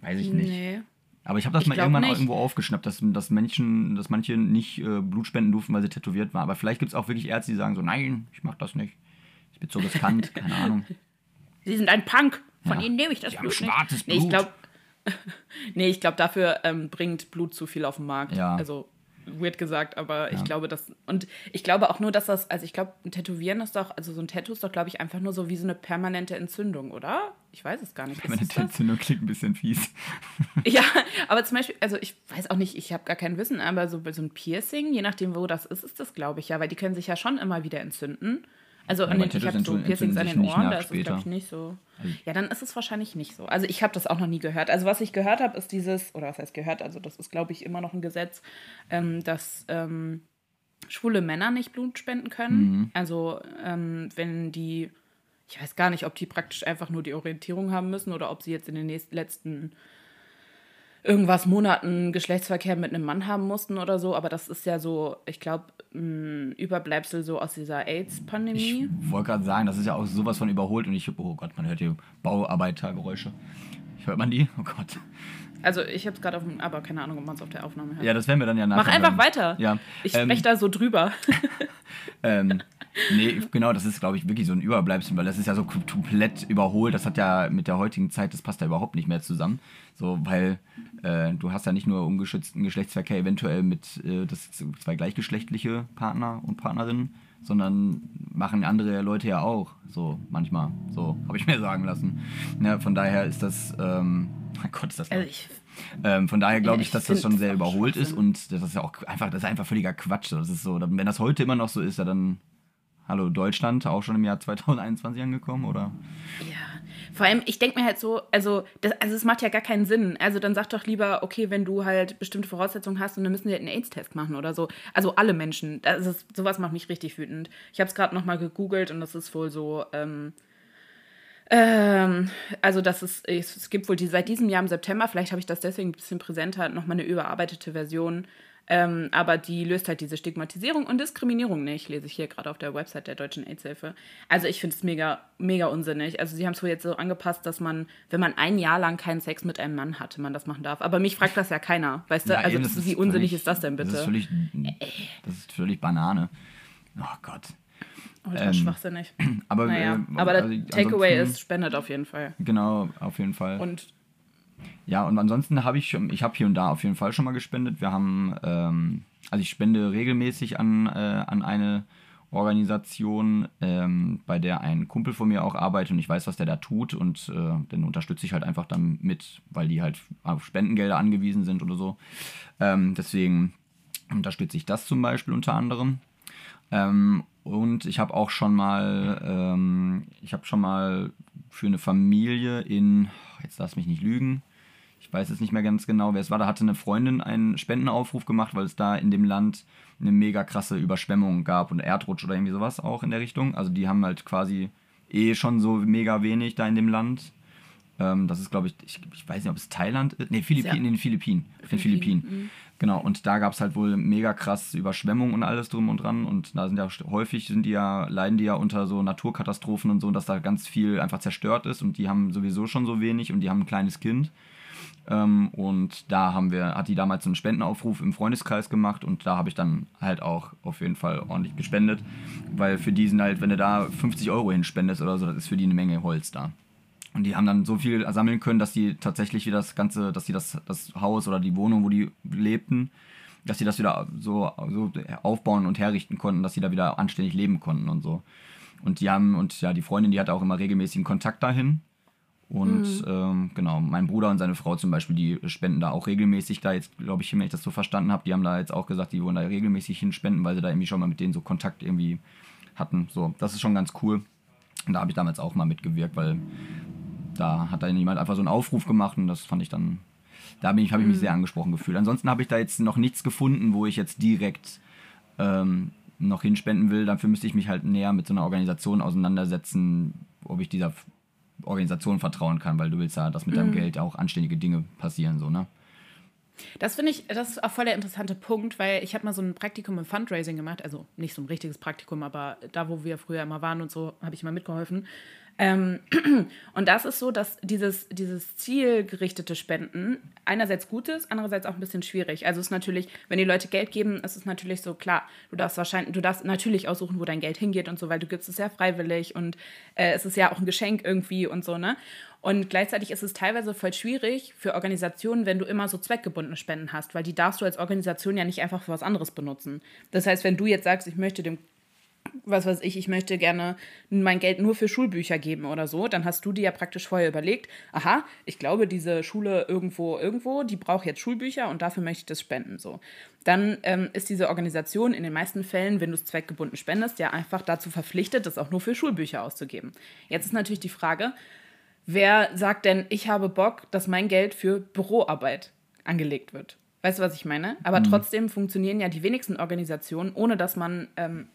Weiß ich nicht. Nee. Aber ich habe das Ich mal glaub irgendwann nicht. irgendwo aufgeschnappt, dass, dass, Menschen, dass manche nicht äh, Blut spenden durften, weil sie tätowiert waren. Aber vielleicht gibt es auch wirklich Ärzte, die sagen so, nein, ich mach das nicht. Ich bin so riskant, *laughs* keine Ahnung. Sie sind ein Punk. Von Ja. ihnen nehme ich das Sie haben Blut schwarzes nicht. Nee, ich Blut. glaube, *laughs* nee, ich glaube, dafür ähm, bringt Blut zu viel auf den Markt. Ja. Also weird gesagt, aber Ja. ich glaube, dass und ich glaube auch nur, dass das, also ich glaube, ein Tätowieren ist doch, also so ein Tattoo ist doch, glaube ich, einfach nur so wie so eine permanente Entzündung, oder? Ich weiß es gar nicht. Das? Entzündung klingt ein bisschen fies. *laughs* Ja, *laughs* aber zum Beispiel, also ich weiß auch nicht, ich habe gar kein Wissen, aber so so ein Piercing, je nachdem, wo das ist, ist das, glaube ich, ja, weil die können sich ja schon immer wieder entzünden. Also an aber den, ich habe so Piercings an den Ohren, da ist es, glaube ich, nicht so. Ja, dann ist es wahrscheinlich nicht so. Also ich habe das auch noch nie gehört. Also was ich gehört habe, ist dieses, oder was heißt gehört, also das ist, glaube ich, immer noch ein Gesetz, ähm, dass ähm, schwule Männer nicht Blut spenden können. Also ähm, wenn die, ich weiß gar nicht, ob die praktisch einfach nur die Orientierung haben müssen oder ob sie jetzt in den nächsten, letzten irgendwas Monaten Geschlechtsverkehr mit einem Mann haben mussten oder so, aber das ist ja so, ich glaube, ein Überbleibsel so aus dieser Ich AIDS-Pandemie. wollte gerade sagen, das ist ja auch sowas von überholt und ich, oh Gott, man hört hier Bauarbeitergeräusche. Hört man die? Oh Gott. Also ich habe es gerade auf dem, aber keine Ahnung, ob man es auf der Aufnahme hört. Ja, das werden wir dann ja nachher. Mach einfach hören. weiter. Ja. Ich ähm, spreche da so drüber. *laughs* Ähm, *laughs* nee, genau, das ist, glaube ich, wirklich so ein Überbleibsel, weil das ist ja so komplett überholt. Das hat ja mit der heutigen Zeit, das passt ja überhaupt nicht mehr zusammen. So, weil äh, du hast ja nicht nur ungeschützten Geschlechtsverkehr eventuell mit äh, das zwei gleichgeschlechtliche Partner und Partnerinnen, sondern machen andere Leute ja auch. So, manchmal. So, habe ich mir sagen lassen. Ja, von daher ist das, ähm, *laughs* mein Gott, ist das Also ich, ähm, von daher glaube ich, ich dass das schon sehr überholt ist und das ist ja auch einfach, das ist einfach völliger Quatsch. Das ist so, wenn das heute immer noch so ist, ja dann, hallo Deutschland, auch schon im Jahr 2021 angekommen, oder? ja. Vor allem, ich denke mir halt so, also, das, also es macht ja gar keinen Sinn. Also dann sag doch lieber, okay, wenn du halt bestimmte Voraussetzungen hast und dann müssen wir halt einen AIDS-Test machen oder so. Also alle Menschen. Das ist, sowas macht mich richtig wütend. Ich habe es gerade nochmal gegoogelt und das ist wohl so, ähm, ähm, also das ist, es, es gibt wohl die, seit diesem Jahr im September, vielleicht habe ich das deswegen ein bisschen präsenter, nochmal eine überarbeitete Version. Ähm, aber die löst halt diese Stigmatisierung und Diskriminierung nicht, lese ich hier gerade auf der Website der Deutschen AIDS-Hilfe. Also ich finde es mega, mega unsinnig. Also sie haben es wohl jetzt so angepasst, dass man, wenn man ein Jahr lang keinen Sex mit einem Mann hatte, man das machen darf. Aber mich fragt das ja keiner, weißt du? Ja, also eben, das das wie ist unsinnig völlig- ist das denn bitte? Das ist völlig, das ist völlig Banane. Oh Gott. Ultra ähm, schwachsinnig. *clears throat* Aber, Naja, äh, aber der also Takeaway ist, spendet auf jeden Fall. Genau, auf jeden Fall. Und Ja, und ansonsten habe ich schon, ich habe hier und da auf jeden Fall schon mal gespendet. Wir haben, ähm, also ich spende regelmäßig an, äh, an eine Organisation, ähm, bei der ein Kumpel von mir auch arbeitet und ich weiß, was der da tut und äh, dann unterstütze ich halt einfach dann mit, weil die halt auf Spendengelder angewiesen sind oder so. Ähm, deswegen unterstütze ich das zum Beispiel unter anderem. Ähm, und ich habe auch schon mal, ähm, ich habe schon mal für eine Familie in, jetzt lass mich nicht lügen, ich weiß jetzt nicht mehr ganz genau, wer es war, da hatte eine Freundin einen Spendenaufruf gemacht, weil es da in dem Land eine mega krasse Überschwemmung gab und Erdrutsch oder irgendwie sowas auch in der Richtung. Also die haben halt quasi eh schon so mega wenig da in dem Land. Ähm, das ist, glaube ich, ich, ich weiß nicht, ob es Thailand ist. Nee, Philippinen, Ja. in den Philippinen. Auf den Philippinen, Philippinen. Genau, und da gab es halt wohl mega krass Überschwemmung und alles drum und dran. Und da sind ja häufig sind die ja, leiden die ja unter so Naturkatastrophen und so, dass da ganz viel einfach zerstört ist und die haben sowieso schon so wenig und die haben ein kleines Kind. Ähm, und da haben wir, hat die damals einen Spendenaufruf im Freundeskreis gemacht und da habe ich dann halt auch auf jeden Fall ordentlich gespendet. Weil für die sind halt, wenn du da 50 Euro hinspendest oder so, das ist für die eine Menge Holz da. Und die haben dann so viel sammeln können, dass die tatsächlich wieder das ganze, dass sie das, das Haus oder die Wohnung, wo die lebten, dass sie das wieder so, so aufbauen und herrichten konnten, dass sie da wieder anständig leben konnten und so. Und die haben, und ja, die Freundin, die hatte auch immer regelmäßigen Kontakt dahin. Und mhm. ähm, genau, mein Bruder und seine Frau zum Beispiel, die spenden da auch regelmäßig da jetzt, glaube ich, wenn ich das so verstanden habe, die haben da jetzt auch gesagt, die wollen da regelmäßig hinspenden, weil sie da irgendwie schon mal mit denen so Kontakt irgendwie hatten. So, das ist schon ganz cool. Und da habe ich damals auch mal mitgewirkt, weil da hat dann jemand einfach so einen Aufruf gemacht und das fand ich dann, da habe ich, mich mhm. sehr angesprochen gefühlt. Ansonsten habe ich da jetzt noch nichts gefunden, wo ich jetzt direkt ähm, noch hinspenden will. Dafür müsste ich mich halt näher mit so einer Organisation auseinandersetzen, ob ich dieser Organisation vertrauen kann, weil du willst ja, dass mit deinem mhm. Geld auch anständige Dinge passieren, so, ne? Das finde ich, das ist auch voll der interessante Punkt, weil ich habe mal so ein Praktikum im Fundraising gemacht, also nicht so ein richtiges Praktikum, aber da, wo wir früher immer waren und so, habe ich mal mitgeholfen. Ähm, *clears throat* und das ist so, dass dieses, dieses zielgerichtete Spenden einerseits gut ist, andererseits auch ein bisschen schwierig. Also es ist natürlich, wenn die Leute Geld geben, ist es natürlich so klar, du darfst wahrscheinlich, du darfst natürlich aussuchen, wo dein Geld hingeht und so, weil du gibst es ja freiwillig und äh, es ist ja auch ein Geschenk irgendwie und so, ne? Und gleichzeitig ist es teilweise voll schwierig für Organisationen, wenn du immer so zweckgebundene Spenden hast, weil die darfst du als Organisation ja nicht einfach für was anderes benutzen. Das heißt, wenn du jetzt sagst, ich möchte dem was weiß ich, ich möchte gerne mein Geld nur für Schulbücher geben oder so, dann hast du dir ja praktisch vorher überlegt, aha, ich glaube, diese Schule irgendwo, irgendwo, die braucht jetzt Schulbücher und dafür möchte ich das spenden. So. Dann ähm, ist diese Organisation in den meisten Fällen, wenn du es zweckgebunden spendest, ja einfach dazu verpflichtet, das auch nur für Schulbücher auszugeben. Jetzt ist natürlich die Frage, wer sagt denn, ich habe Bock, dass mein Geld für Büroarbeit angelegt wird? Weißt du, was ich meine? Aber mhm. trotzdem funktionieren ja die wenigsten Organisationen, ohne dass man ähm,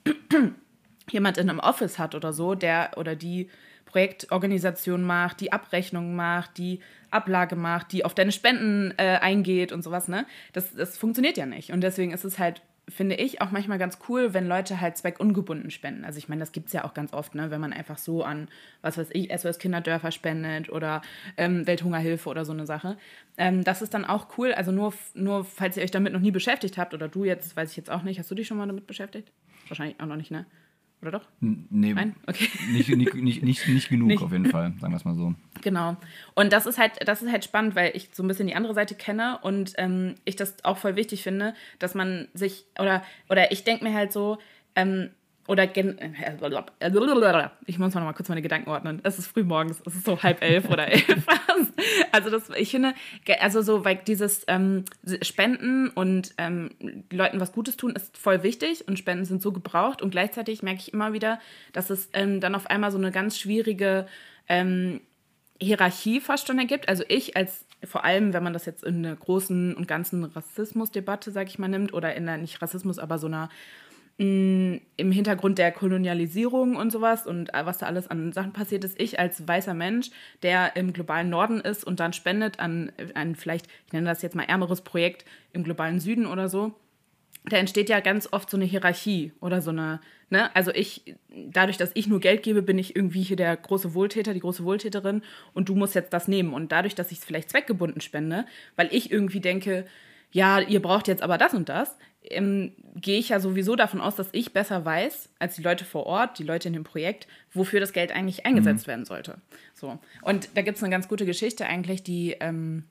jemand in einem Office hat oder so, der oder die Projektorganisation macht, die Abrechnung macht, die Ablage macht, die auf deine Spenden äh, eingeht und sowas, ne? Das, das funktioniert ja nicht. Und deswegen ist es halt finde ich auch manchmal ganz cool, wenn Leute halt zweckungebunden spenden. Also ich meine, das gibt es ja auch ganz oft, ne? wenn man einfach so an, was weiß ich, SOS Kinderdörfer spendet oder ähm, Welthungerhilfe oder so eine Sache. Ähm, das ist dann auch cool. Also nur, nur, falls ihr euch damit noch nie beschäftigt habt oder du jetzt, weiß ich jetzt auch nicht, hast du dich schon mal damit beschäftigt? Wahrscheinlich auch noch nicht, ne? Oder doch? Nee, Nein? Okay. Nicht, nicht, nicht, nicht, nicht genug nicht. auf jeden Fall, sagen wir es mal so. Genau. Und das ist halt, das ist halt spannend, weil ich so ein bisschen die andere Seite kenne und ähm, ich das auch voll wichtig finde, dass man sich, oder, oder ich denke mir halt so, ähm, oder gen ich muss mal noch mal kurz meine Gedanken ordnen. Es ist früh morgens, es ist so halb elf oder *laughs* elf. also das, ich finde, also so, weil dieses ähm, Spenden und ähm, Leuten was Gutes tun ist voll wichtig und Spenden sind so gebraucht und gleichzeitig merke ich immer wieder, dass es ähm, dann auf einmal so eine ganz schwierige ähm, Hierarchie fast schon ergibt. Also ich als vor allem, wenn man das jetzt in einer großen und ganzen Rassismusdebatte, sag ich mal, nimmt, oder in einer, nicht Rassismus, aber so einer im Hintergrund der Kolonialisierung und sowas und äh, was da alles an Sachen passiert ist, ich als weißer Mensch, der im globalen Norden ist und dann spendet an ein vielleicht, ich nenne das jetzt mal ärmeres Projekt im globalen Süden oder so, da entsteht ja ganz oft so eine Hierarchie oder so eine, ne? Also ich, dadurch, dass ich nur Geld gebe, bin ich irgendwie hier der große Wohltäter, die große Wohltäterin und du musst jetzt das nehmen. Und dadurch, dass ich es vielleicht zweckgebunden spende, weil ich irgendwie denke, ja, ihr braucht jetzt aber das und das, ähm, gehe ich ja sowieso davon aus, dass ich besser weiß als die Leute vor Ort, die Leute in dem Projekt, wofür das Geld eigentlich eingesetzt mhm. werden sollte. So. Und da gibt es eine ganz gute Geschichte eigentlich, die, ähm,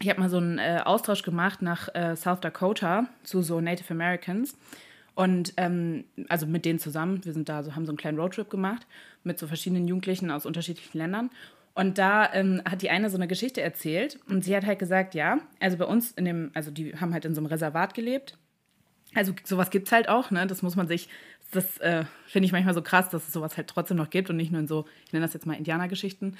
ich habe mal so einen äh, Austausch gemacht nach äh, South Dakota zu so Native Americans. Und ähm, also mit denen zusammen, wir sind da so, haben so einen kleinen Roadtrip gemacht mit so verschiedenen Jugendlichen aus unterschiedlichen Ländern. Und da ähm, hat die eine so eine Geschichte erzählt und sie hat halt gesagt, ja, also bei uns in dem, also die haben halt in so einem Reservat gelebt. Also sowas gibt es halt auch, ne? Das muss man sich, das äh, finde ich manchmal so krass, dass es sowas halt trotzdem noch gibt und nicht nur in so, ich nenne das jetzt mal Indianergeschichten.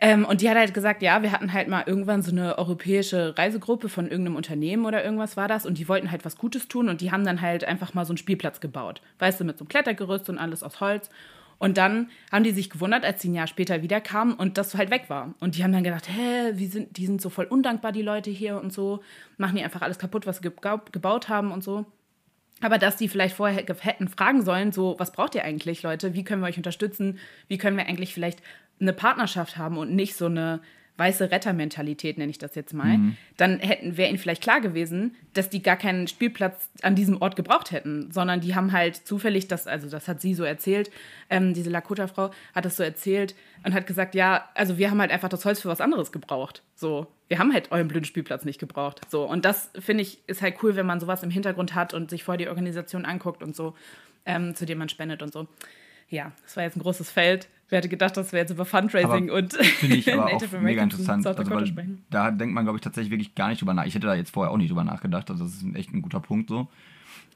Ähm, und die hat halt gesagt, ja, wir hatten halt mal irgendwann so eine europäische Reisegruppe von irgendeinem Unternehmen oder irgendwas war das und die wollten halt was Gutes tun und die haben dann halt einfach mal so einen Spielplatz gebaut. Weißt du, mit so einem Klettergerüst und alles aus Holz. Und dann haben die sich gewundert, als sie ein Jahr später wiederkamen und das halt weg war. Und die haben dann gedacht, hä, wie sind, die sind so voll undankbar, die Leute hier und so. Machen die einfach alles kaputt, was sie gebaut haben und so. Aber dass die vielleicht vorher hätten fragen sollen, so, was braucht ihr eigentlich, Leute? Wie können wir euch unterstützen? Wie können wir eigentlich vielleicht eine Partnerschaft haben und nicht so eine, weiße Rettermentalität, nenne ich das jetzt mal, mhm. dann hätten wäre ihnen vielleicht klar gewesen, dass die gar keinen Spielplatz an diesem Ort gebraucht hätten, sondern die haben halt zufällig das, also das hat sie so erzählt, ähm, diese Lakota-Frau hat das so erzählt und hat gesagt, ja, also wir haben halt einfach das Holz für was anderes gebraucht. So, wir haben halt euren blöden Spielplatz nicht gebraucht. So, und das finde ich ist halt cool, wenn man sowas im Hintergrund hat und sich vorher die Organisation anguckt und so, ähm, zu dem man spendet und so. Ja, das war jetzt ein großes Feld. Wer hätte gedacht, dass wir jetzt über Fundraising aber und finde ich *laughs* aber auch mega interessant. Also, weil sprechen. Da denkt man, glaube ich, tatsächlich wirklich gar nicht drüber nach. Ich hätte da jetzt vorher auch nicht drüber nachgedacht. Also das ist echt ein guter Punkt so.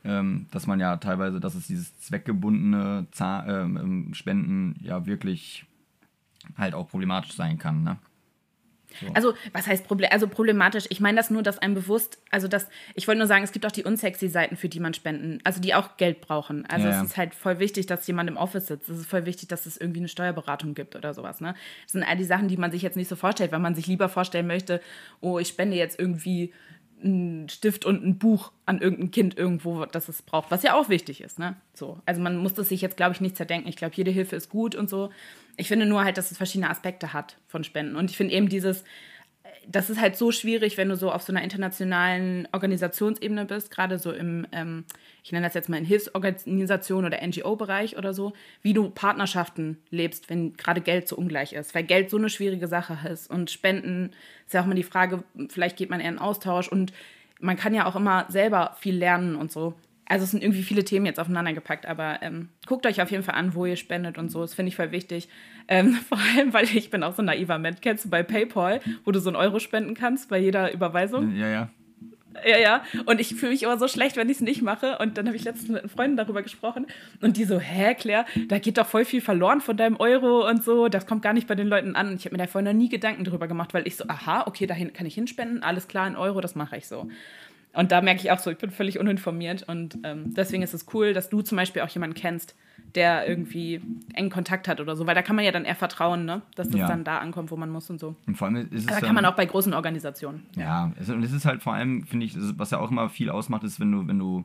Ähm, dass man ja teilweise, dass es dieses zweckgebundene Zah ähm, Spenden ja wirklich halt auch problematisch sein kann. Ne? So. Also, was heißt Problem? Also problematisch. Ich meine das nur, dass einem bewusst, also das, ich wollte nur sagen, es gibt auch die unsexy Seiten, für die man spenden, also die auch Geld brauchen. Also ja, es ist halt voll wichtig, dass jemand im Office sitzt. Es ist voll wichtig, dass es irgendwie eine Steuerberatung gibt oder sowas. Ne? Das sind all die Sachen, die man sich jetzt nicht so vorstellt, weil man sich lieber vorstellen möchte, oh, ich spende jetzt irgendwie einen Stift und ein Buch an irgendein Kind irgendwo, das es braucht, was ja auch wichtig ist. Ne? So. Also man muss das sich jetzt, glaube ich, nicht zerdenken. Ich glaube, jede Hilfe ist gut und so. Ich finde nur halt, dass es verschiedene Aspekte hat von Spenden. Und ich finde eben dieses, das ist halt so schwierig, wenn du so auf so einer internationalen Organisationsebene bist, gerade so im, ähm, ich nenne das jetzt mal in Hilfsorganisation oder NGO-Bereich oder so, wie du Partnerschaften lebst, wenn gerade Geld so ungleich ist, weil Geld so eine schwierige Sache ist und Spenden ist ja auch immer die Frage, vielleicht geht man eher in Austausch und man kann ja auch immer selber viel lernen und so. Also es sind irgendwie viele Themen jetzt aufeinander gepackt, aber ähm, guckt euch auf jeden Fall an, wo ihr spendet und so. Das finde ich voll wichtig. Ähm, *laughs* vor allem, weil ich bin auch so ein naiver Mensch. Kennst du bei PayPal, wo du so einen Euro spenden kannst bei jeder Überweisung? Ja, ja. Ja, ja. Und ich fühle mich immer so schlecht, wenn ich es nicht mache. Und dann habe ich letztens mit Freunden darüber gesprochen. Und die so, hä, Claire, da geht doch voll viel verloren von deinem Euro und so. Das kommt gar nicht bei den Leuten an. Und ich habe mir da vorher noch nie Gedanken drüber gemacht, weil ich so, aha, okay, dahin kann ich hinspenden. Alles klar, in Euro, das mache ich so. Und da merke ich auch so, ich bin völlig uninformiert. Und ähm, deswegen ist es cool, dass du zum Beispiel auch jemanden kennst, der irgendwie engen Kontakt hat oder so. Weil da kann man ja dann eher vertrauen, ne? dass das ja. dann da ankommt, wo man muss und so. Und vor allem ist es. Da kann man auch bei großen Organisationen. Ja, es, und es ist halt vor allem, finde ich, was ja auch immer viel ausmacht, ist, wenn du, wenn du.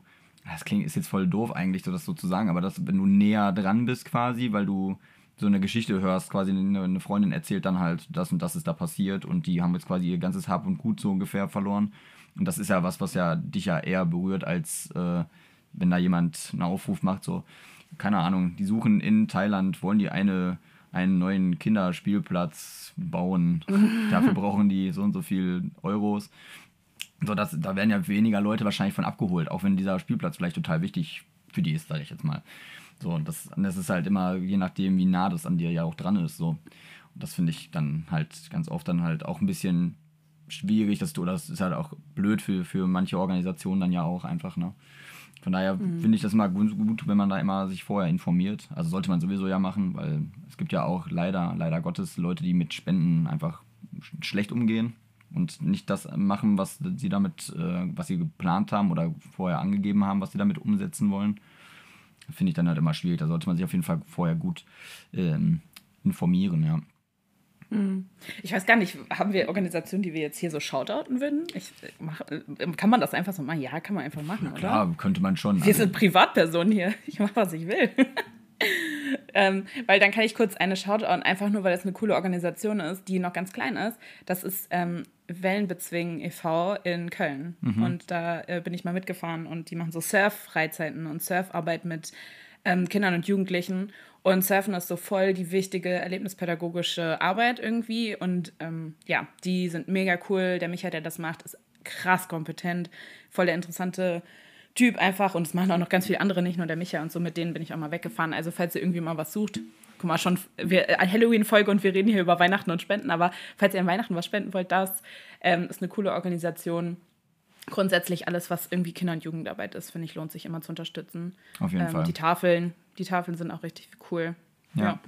Das klingt, ist jetzt voll doof eigentlich, so das so zu sagen, aber dass, wenn du näher dran bist quasi, weil du so eine Geschichte hörst, quasi eine Freundin erzählt dann halt, das und das ist da passiert und die haben jetzt quasi ihr ganzes Hab und Gut so ungefähr verloren. Und das ist ja was, was ja dich ja eher berührt, als äh, wenn da jemand einen Aufruf macht, so, keine Ahnung, die suchen in Thailand, wollen die eine, einen neuen Kinderspielplatz bauen. *laughs* Dafür brauchen die so und so viel Euros. So, das, da werden ja weniger Leute wahrscheinlich von abgeholt, auch wenn dieser Spielplatz vielleicht total wichtig für die ist, sage ich jetzt mal. So, und das, das ist halt immer, je nachdem, wie nah das an dir ja auch dran ist. So. Und das finde ich dann halt ganz oft dann halt auch ein bisschen schwierig, dass du, das ist halt auch blöd für, für manche Organisationen dann ja auch einfach, ne? Von daher mhm. finde ich das immer gut, wenn man da immer sich vorher informiert. Also sollte man sowieso ja machen, weil es gibt ja auch leider, leider Gottes Leute, die mit Spenden einfach schlecht umgehen und nicht das machen, was sie damit, äh, was sie geplant haben oder vorher angegeben haben, was sie damit umsetzen wollen. Finde ich dann halt immer schwierig. Da sollte man sich auf jeden Fall vorher gut ähm, informieren, ja. Hm. Ich weiß gar nicht, haben wir Organisationen, die wir jetzt hier so shoutouten würden? Ich, mach, kann man das einfach so machen? Ja, kann man einfach machen, oder? Klar, könnte man schon. Wir also. sind Privatpersonen hier. Ich mache, was ich will. Ähm, weil dann kann ich kurz eine shoutouten, einfach nur, weil das eine coole Organisation ist, die noch ganz klein ist. Das ist ähm, Wellenbezwingen e.V. in Köln. Mhm. Und da äh, bin ich mal mitgefahren und die machen so Surf-Freizeiten und Surfarbeit mit ähm, Kindern und Jugendlichen. Und Surfen ist so voll die wichtige erlebnispädagogische Arbeit irgendwie. Und ähm, ja, die sind mega cool. Der Michael, der das macht, ist krass kompetent, voll der interessante Typ einfach. Und es machen auch noch ganz viele andere, nicht nur der Michael und so. Mit denen bin ich auch mal weggefahren. Also, falls ihr irgendwie mal was sucht, guck mal, schon wir, äh, Halloween-Folge und wir reden hier über Weihnachten und Spenden. Aber falls ihr an Weihnachten was spenden wollt, das ähm, ist eine coole Organisation grundsätzlich alles, was irgendwie Kinder- und Jugendarbeit ist, finde ich, lohnt sich immer zu unterstützen. Auf jeden ähm, Fall. Die Tafeln, die Tafeln sind auch richtig cool. Ja. ja.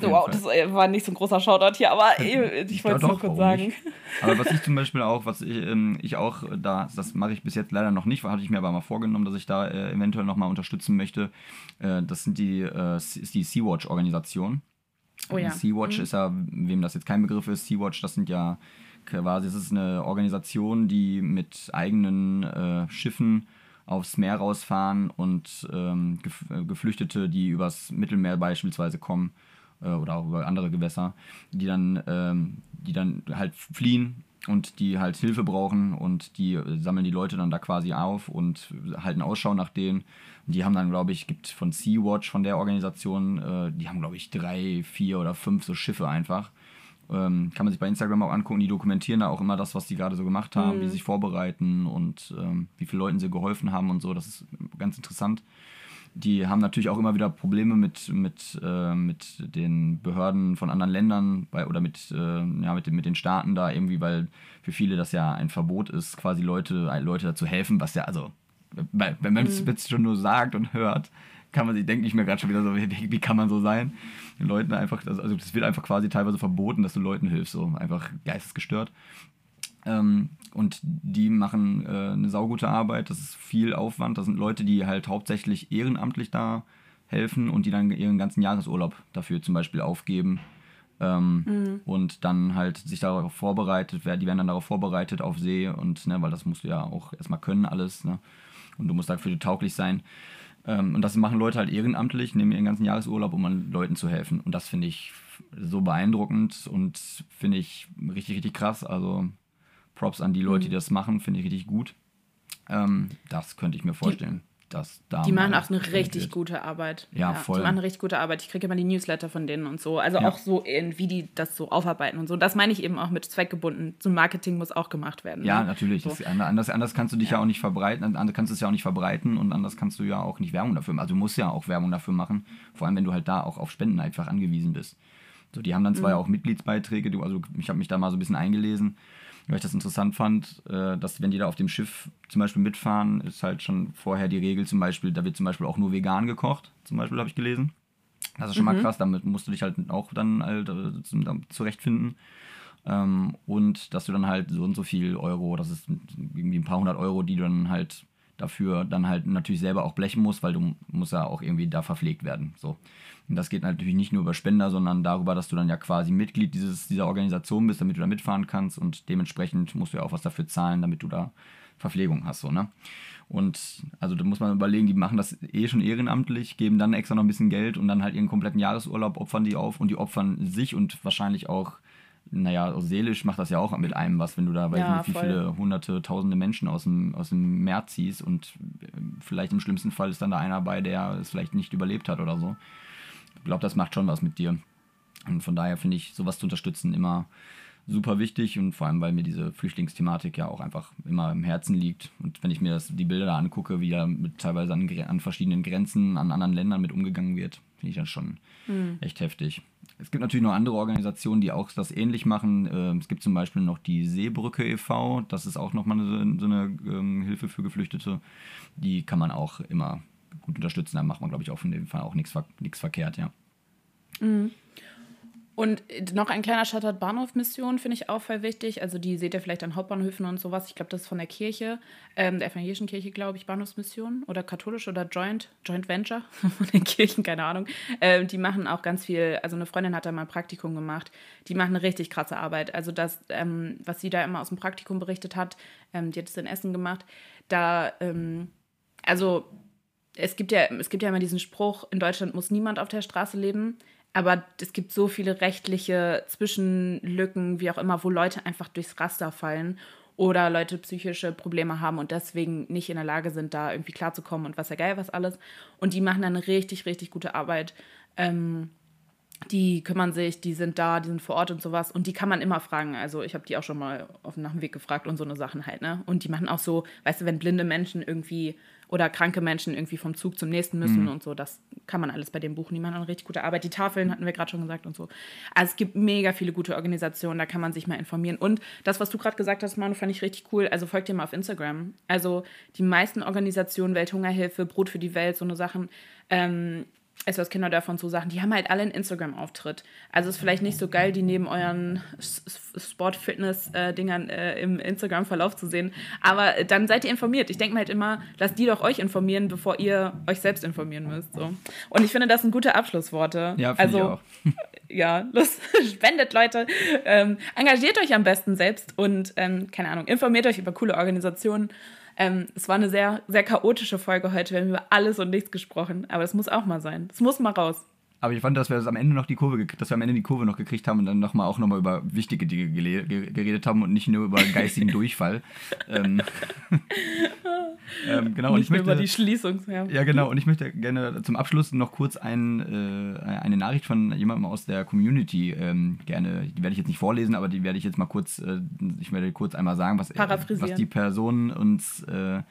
So, wow, das äh, war nicht so ein großer Shoutout hier, aber *laughs* ich wollte es nur kurz sagen. Nicht. Aber was ich zum Beispiel auch, was ich, ähm, ich auch da, das mache ich bis jetzt leider noch nicht, hatte ich mir aber mal vorgenommen, dass ich da äh, eventuell nochmal unterstützen möchte. Äh, das sind die, äh, ist die Sea-Watch-Organisation. Oh ja. Sea-Watch mhm. ist ja, wem das jetzt kein Begriff ist, Sea-Watch, das sind ja quasi, es ist eine Organisation, die mit eigenen äh, Schiffen aufs Meer rausfahren und ähm, Gef äh, Geflüchtete, die übers Mittelmeer beispielsweise kommen, oder auch über andere Gewässer, die dann, ähm, die dann halt fliehen und die halt Hilfe brauchen und die äh, sammeln die Leute dann da quasi auf und halten Ausschau nach denen. Die haben dann, glaube ich, gibt von Sea-Watch, von der Organisation, äh, die haben, glaube ich, drei, vier oder fünf so Schiffe einfach. Ähm, kann man sich bei Instagram auch angucken, die dokumentieren da auch immer das, was die gerade so gemacht haben, mhm. wie sie sich vorbereiten und ähm, wie viele Leuten sie geholfen haben und so. Das ist ganz interessant. Die haben natürlich auch immer wieder Probleme mit, mit, äh, mit den Behörden von anderen Ländern bei, oder mit, äh, ja, mit, den, mit den Staaten da irgendwie, weil für viele das ja ein Verbot ist, quasi Leute, Leute dazu helfen, was ja, also, wenn man es mhm. jetzt schon nur sagt und hört, kann man sich, denke ich mir gerade schon wieder so, wie, wie, kann man so sein? Den Leuten einfach, also es wird einfach quasi teilweise verboten, dass du Leuten hilfst, so einfach geistesgestört. Ähm, und die machen äh, eine saugute Arbeit, das ist viel Aufwand. Das sind Leute, die halt hauptsächlich ehrenamtlich da helfen und die dann ihren ganzen Jahresurlaub dafür zum Beispiel aufgeben. Ähm, mhm. Und dann halt sich darauf vorbereitet, die werden dann darauf vorbereitet auf See und, ne, weil das musst du ja auch erstmal können, alles, ne? Und du musst dafür tauglich sein. Ähm, und das machen Leute halt ehrenamtlich, nehmen ihren ganzen Jahresurlaub, um an Leuten zu helfen. Und das finde ich so beeindruckend und finde ich richtig, richtig krass. Also Props an die Leute, die mhm. das machen, finde ich richtig gut. Ähm, das könnte ich mir vorstellen. Die, dass da die machen auch eine richtig wird. gute Arbeit. Ja, ja, voll. Die machen eine richtig gute Arbeit. Ich kriege immer die Newsletter von denen und so. Also ja. auch so, in, wie die das so aufarbeiten und so. Das meine ich eben auch mit zweckgebunden. So Marketing muss auch gemacht werden. Ja, ne? natürlich. So. anders, anders kannst du dich ja. ja. auch nicht verbreiten. Anders kannst du es ja auch nicht verbreiten und anders kannst du ja auch nicht Werbung dafür machen. Also du musst ja auch Werbung dafür machen. Vor allem, wenn du halt da auch auf Spenden einfach angewiesen bist. So, die haben dann zwar mhm. auch Mitgliedsbeiträge. Also ich habe mich da mal so ein bisschen eingelesen weil ich das interessant fand, äh, dass wenn die da auf dem Schiff zum Beispiel mitfahren, ist halt schon vorher die Regel zum Beispiel, da wird zum Beispiel auch nur vegan gekocht, zum Beispiel habe ich gelesen. Das ist schon mhm. mal krass, damit musst du dich halt auch dann halt äh, zurechtfinden. Ähm, und dass du dann halt so und so viel Euro, das ist irgendwie ein paar hundert Euro, die du dann halt dafür dann halt natürlich selber auch blechen musst, weil du musst ja auch irgendwie da verpflegt werden. So. Und das geht natürlich nicht nur über Spender, sondern darüber, dass du dann ja quasi Mitglied dieses, dieser Organisation bist, damit du da mitfahren kannst und dementsprechend musst du ja auch was dafür zahlen, damit du da Verpflegung hast. So, ne? Und also da muss man überlegen, die machen das eh schon ehrenamtlich, geben dann extra noch ein bisschen Geld und dann halt ihren kompletten Jahresurlaub opfern die auf und die opfern sich und wahrscheinlich auch naja, seelisch macht das ja auch mit einem was, wenn du da, weiß ja, nicht, wie voll. viele hunderte, tausende Menschen aus dem, aus dem Meer ziehst und äh, vielleicht im schlimmsten Fall ist dann da einer bei, der es vielleicht nicht überlebt hat oder so. Ich glaube, das macht schon was mit dir. Und von daher finde ich sowas zu unterstützen immer super wichtig und vor allem, weil mir diese Flüchtlingsthematik ja auch einfach immer im Herzen liegt. Und wenn ich mir das, die Bilder da angucke, wie da mit teilweise an, an verschiedenen Grenzen, an anderen Ländern mit umgegangen wird, finde ich das schon mhm. echt heftig. Es gibt natürlich noch andere Organisationen, die auch das ähnlich machen. Ähm, es gibt zum Beispiel noch die Seebrücke e.V., das ist auch nochmal so, so eine ähm, Hilfe für Geflüchtete. Die kann man auch immer gut unterstützen. Da macht man, glaube ich, auch in dem Fall auch nichts verkehrt, ja. Mhm. Und noch ein kleiner Shoutout Bahnhof-Mission finde ich auch voll wichtig. Also die seht ihr vielleicht an Hauptbahnhöfen und sowas. Ich glaube, das ist von der Kirche, ähm, der evangelischen Kirche, glaube ich, Bahnhofsmission oder katholisch oder Joint, Joint Venture *laughs* von den Kirchen, keine Ahnung. Ähm, die machen auch ganz viel, also eine Freundin hat da mal ein Praktikum gemacht. Die machen eine richtig krasse Arbeit. Also das, ähm, was sie da immer aus dem Praktikum berichtet hat, ähm, die hat es in Essen gemacht, da, ähm, also es gibt ja, es gibt ja immer diesen Spruch, in Deutschland muss niemand auf der Straße leben. Aber es gibt so viele rechtliche Zwischenlücken, wie auch immer, wo Leute einfach durchs Raster fallen oder Leute psychische Probleme haben und deswegen nicht in der Lage sind, da irgendwie klarzukommen und was ja geil, was alles. Und die machen dann eine richtig, richtig gute Arbeit. Ähm, die kümmern sich, die sind da, die sind vor Ort und sowas. Und die kann man immer fragen. Also ich habe die auch schon mal auf, nach dem Weg gefragt und so eine Sachen halt, ne? Und die machen auch so, weißt du, wenn blinde Menschen irgendwie oder kranke Menschen irgendwie vom Zug zum nächsten müssen mhm. und so, das kann man alles bei dem buchen. Die machen eine richtig gute Arbeit. Die Tafeln hatten wir gerade schon gesagt und so. Also es gibt mega viele gute Organisationen, da kann man sich mal informieren. Und das, was du gerade gesagt hast, Manu, fand ich richtig cool. Also folgt dir mal auf Instagram. Also die meisten Organisationen, Welthungerhilfe, Brot für die Welt, so eine Sachen, ähm, SOS Kinderdörfer und so Sachen, die haben halt alle einen Instagram-Auftritt. Also ist vielleicht nicht so geil, die neben euren Sport-Fitness-Dingern äh, im Instagram-Verlauf zu sehen. Aber dann seid ihr informiert. Ich denke mir halt immer, lasst die doch euch informieren, bevor ihr euch selbst informieren müsst. So. Und ich finde, das sind gute Abschlussworte. Ja, also, ich auch. *laughs* ja, los, *laughs* spendet Leute. Ähm, engagiert euch am besten selbst und, ähm, keine Ahnung, informiert euch über coole Organisationen. Ähm, es war eine sehr, sehr chaotische Folge heute. Wir haben über alles und nichts gesprochen. Aber es muss auch mal sein. Es muss mal raus. Aber ich fand, dass wir das am Ende noch die Kurve, dass wir am Ende die Kurve noch gekriegt haben und dann noch mal auch nochmal über wichtige Dinge geredet haben und nicht nur über geistigen *laughs* Durchfall. ähm, *laughs* ähm, genau, nicht und ich möchte, über die Schließung. Ja. ja, genau. Und ich möchte gerne zum Abschluss noch kurz ein, äh, eine Nachricht von jemandem aus der Community ähm, gerne, die werde ich jetzt nicht vorlesen, aber die werde ich jetzt mal kurz, äh, ich werde kurz einmal sagen, was, was die Person uns äh,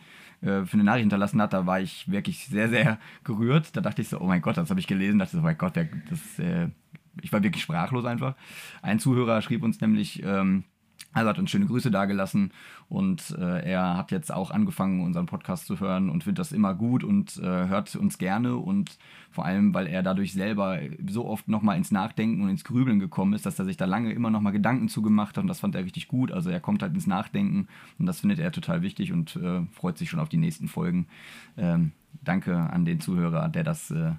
äh, für eine Nachricht hinterlassen hat, da war ich wirklich sehr, sehr *laughs* gerührt. Da dachte ich so, oh mein Gott, das habe ich gelesen. Da dachte ich so, oh mein Gott, der, das, äh, ich war wirklich sprachlos einfach. Ein Zuhörer schrieb uns nämlich, ähm, also hat uns schöne Grüße dagelassen und äh, er hat jetzt auch angefangen, unseren Podcast zu hören und findet das immer gut und äh, hört uns gerne und vor allem, weil er dadurch selber so oft nochmal ins Nachdenken und ins Grübeln gekommen ist, dass er sich da lange immer nochmal Gedanken zugemacht hat und das fand er richtig gut. Also er kommt halt ins Nachdenken und das findet er total wichtig und äh, freut sich schon auf die nächsten Folgen. Ähm, danke an den Zuhörer, der das äh,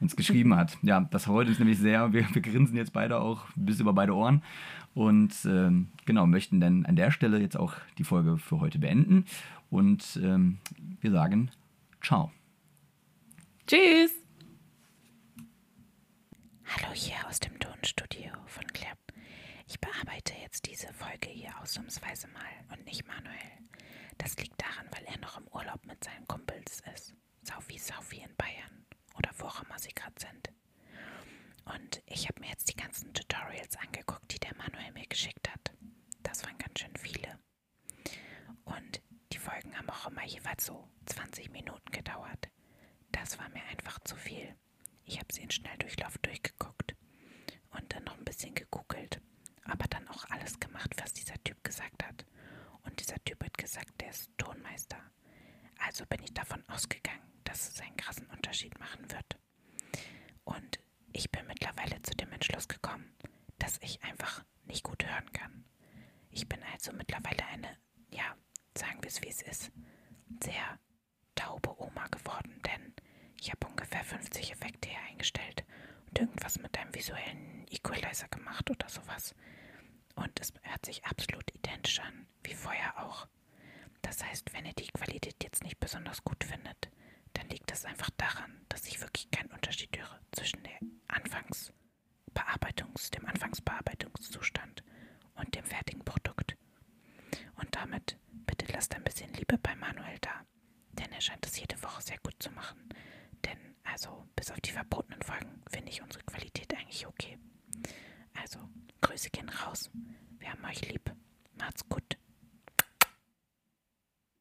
uns geschrieben hat. Ja, das heute ist nämlich sehr, wir, wir grinsen jetzt beide auch bis über beide Ohren und ähm, genau, möchten dann an der Stelle jetzt auch die Folge für heute beenden und ähm, wir sagen ciao. Tschüss. Hallo hier aus dem Tonstudio von Clap. Ich bearbeite jetzt diese Folge hier ausnahmsweise mal und nicht manuell. Das liegt daran, weil er noch im Urlaub mit seinen Kumpels ist. Saufi Saufi in Bayern oder wo auch immer sie gerade sind. Und ich habe mir jetzt die ganzen Tutorials angeguckt, die der Manuel mir geschickt hat. Das waren ganz schön viele. Und die Folgen haben auch immer jeweils so 20 Minuten gedauert. Das war mir einfach zu viel. Ich habe sie in Schnelldurchlauf durchgeguckt und dann noch ein bisschen gegoogelt, aber dann auch alles gemacht, was dieser Typ gesagt hat. Und dieser Typ hat gesagt, der ist Tonmeister. Also bin ich davon ausgegangen, dass es einen krassen Unterschied machen wird. Und ich bin mittlerweile zu dem Entschluss gekommen, dass ich einfach nicht gut hören kann. Ich bin also mittlerweile eine, ja, sagen wir es wie es ist, sehr taube Oma geworden, denn ich habe ungefähr 50 Effekte hier eingestellt und irgendwas mit einem visuellen Equalizer gemacht oder sowas. Und es hört sich absolut identisch an, wie vorher auch. Das heißt, wenn ihr die Qualität jetzt nicht besonders gut findet, dann liegt das einfach daran, dass ich wirklich keinen Unterschied höre zwischen der Anfangsbearbeitungs, dem Anfangsbearbeitungszustand und dem fertigen Produkt. Und damit bitte lasst ein bisschen Liebe bei Manuel da, denn er scheint es jede Woche sehr gut zu machen. Denn, also, bis auf die verbotenen Folgen finde ich unsere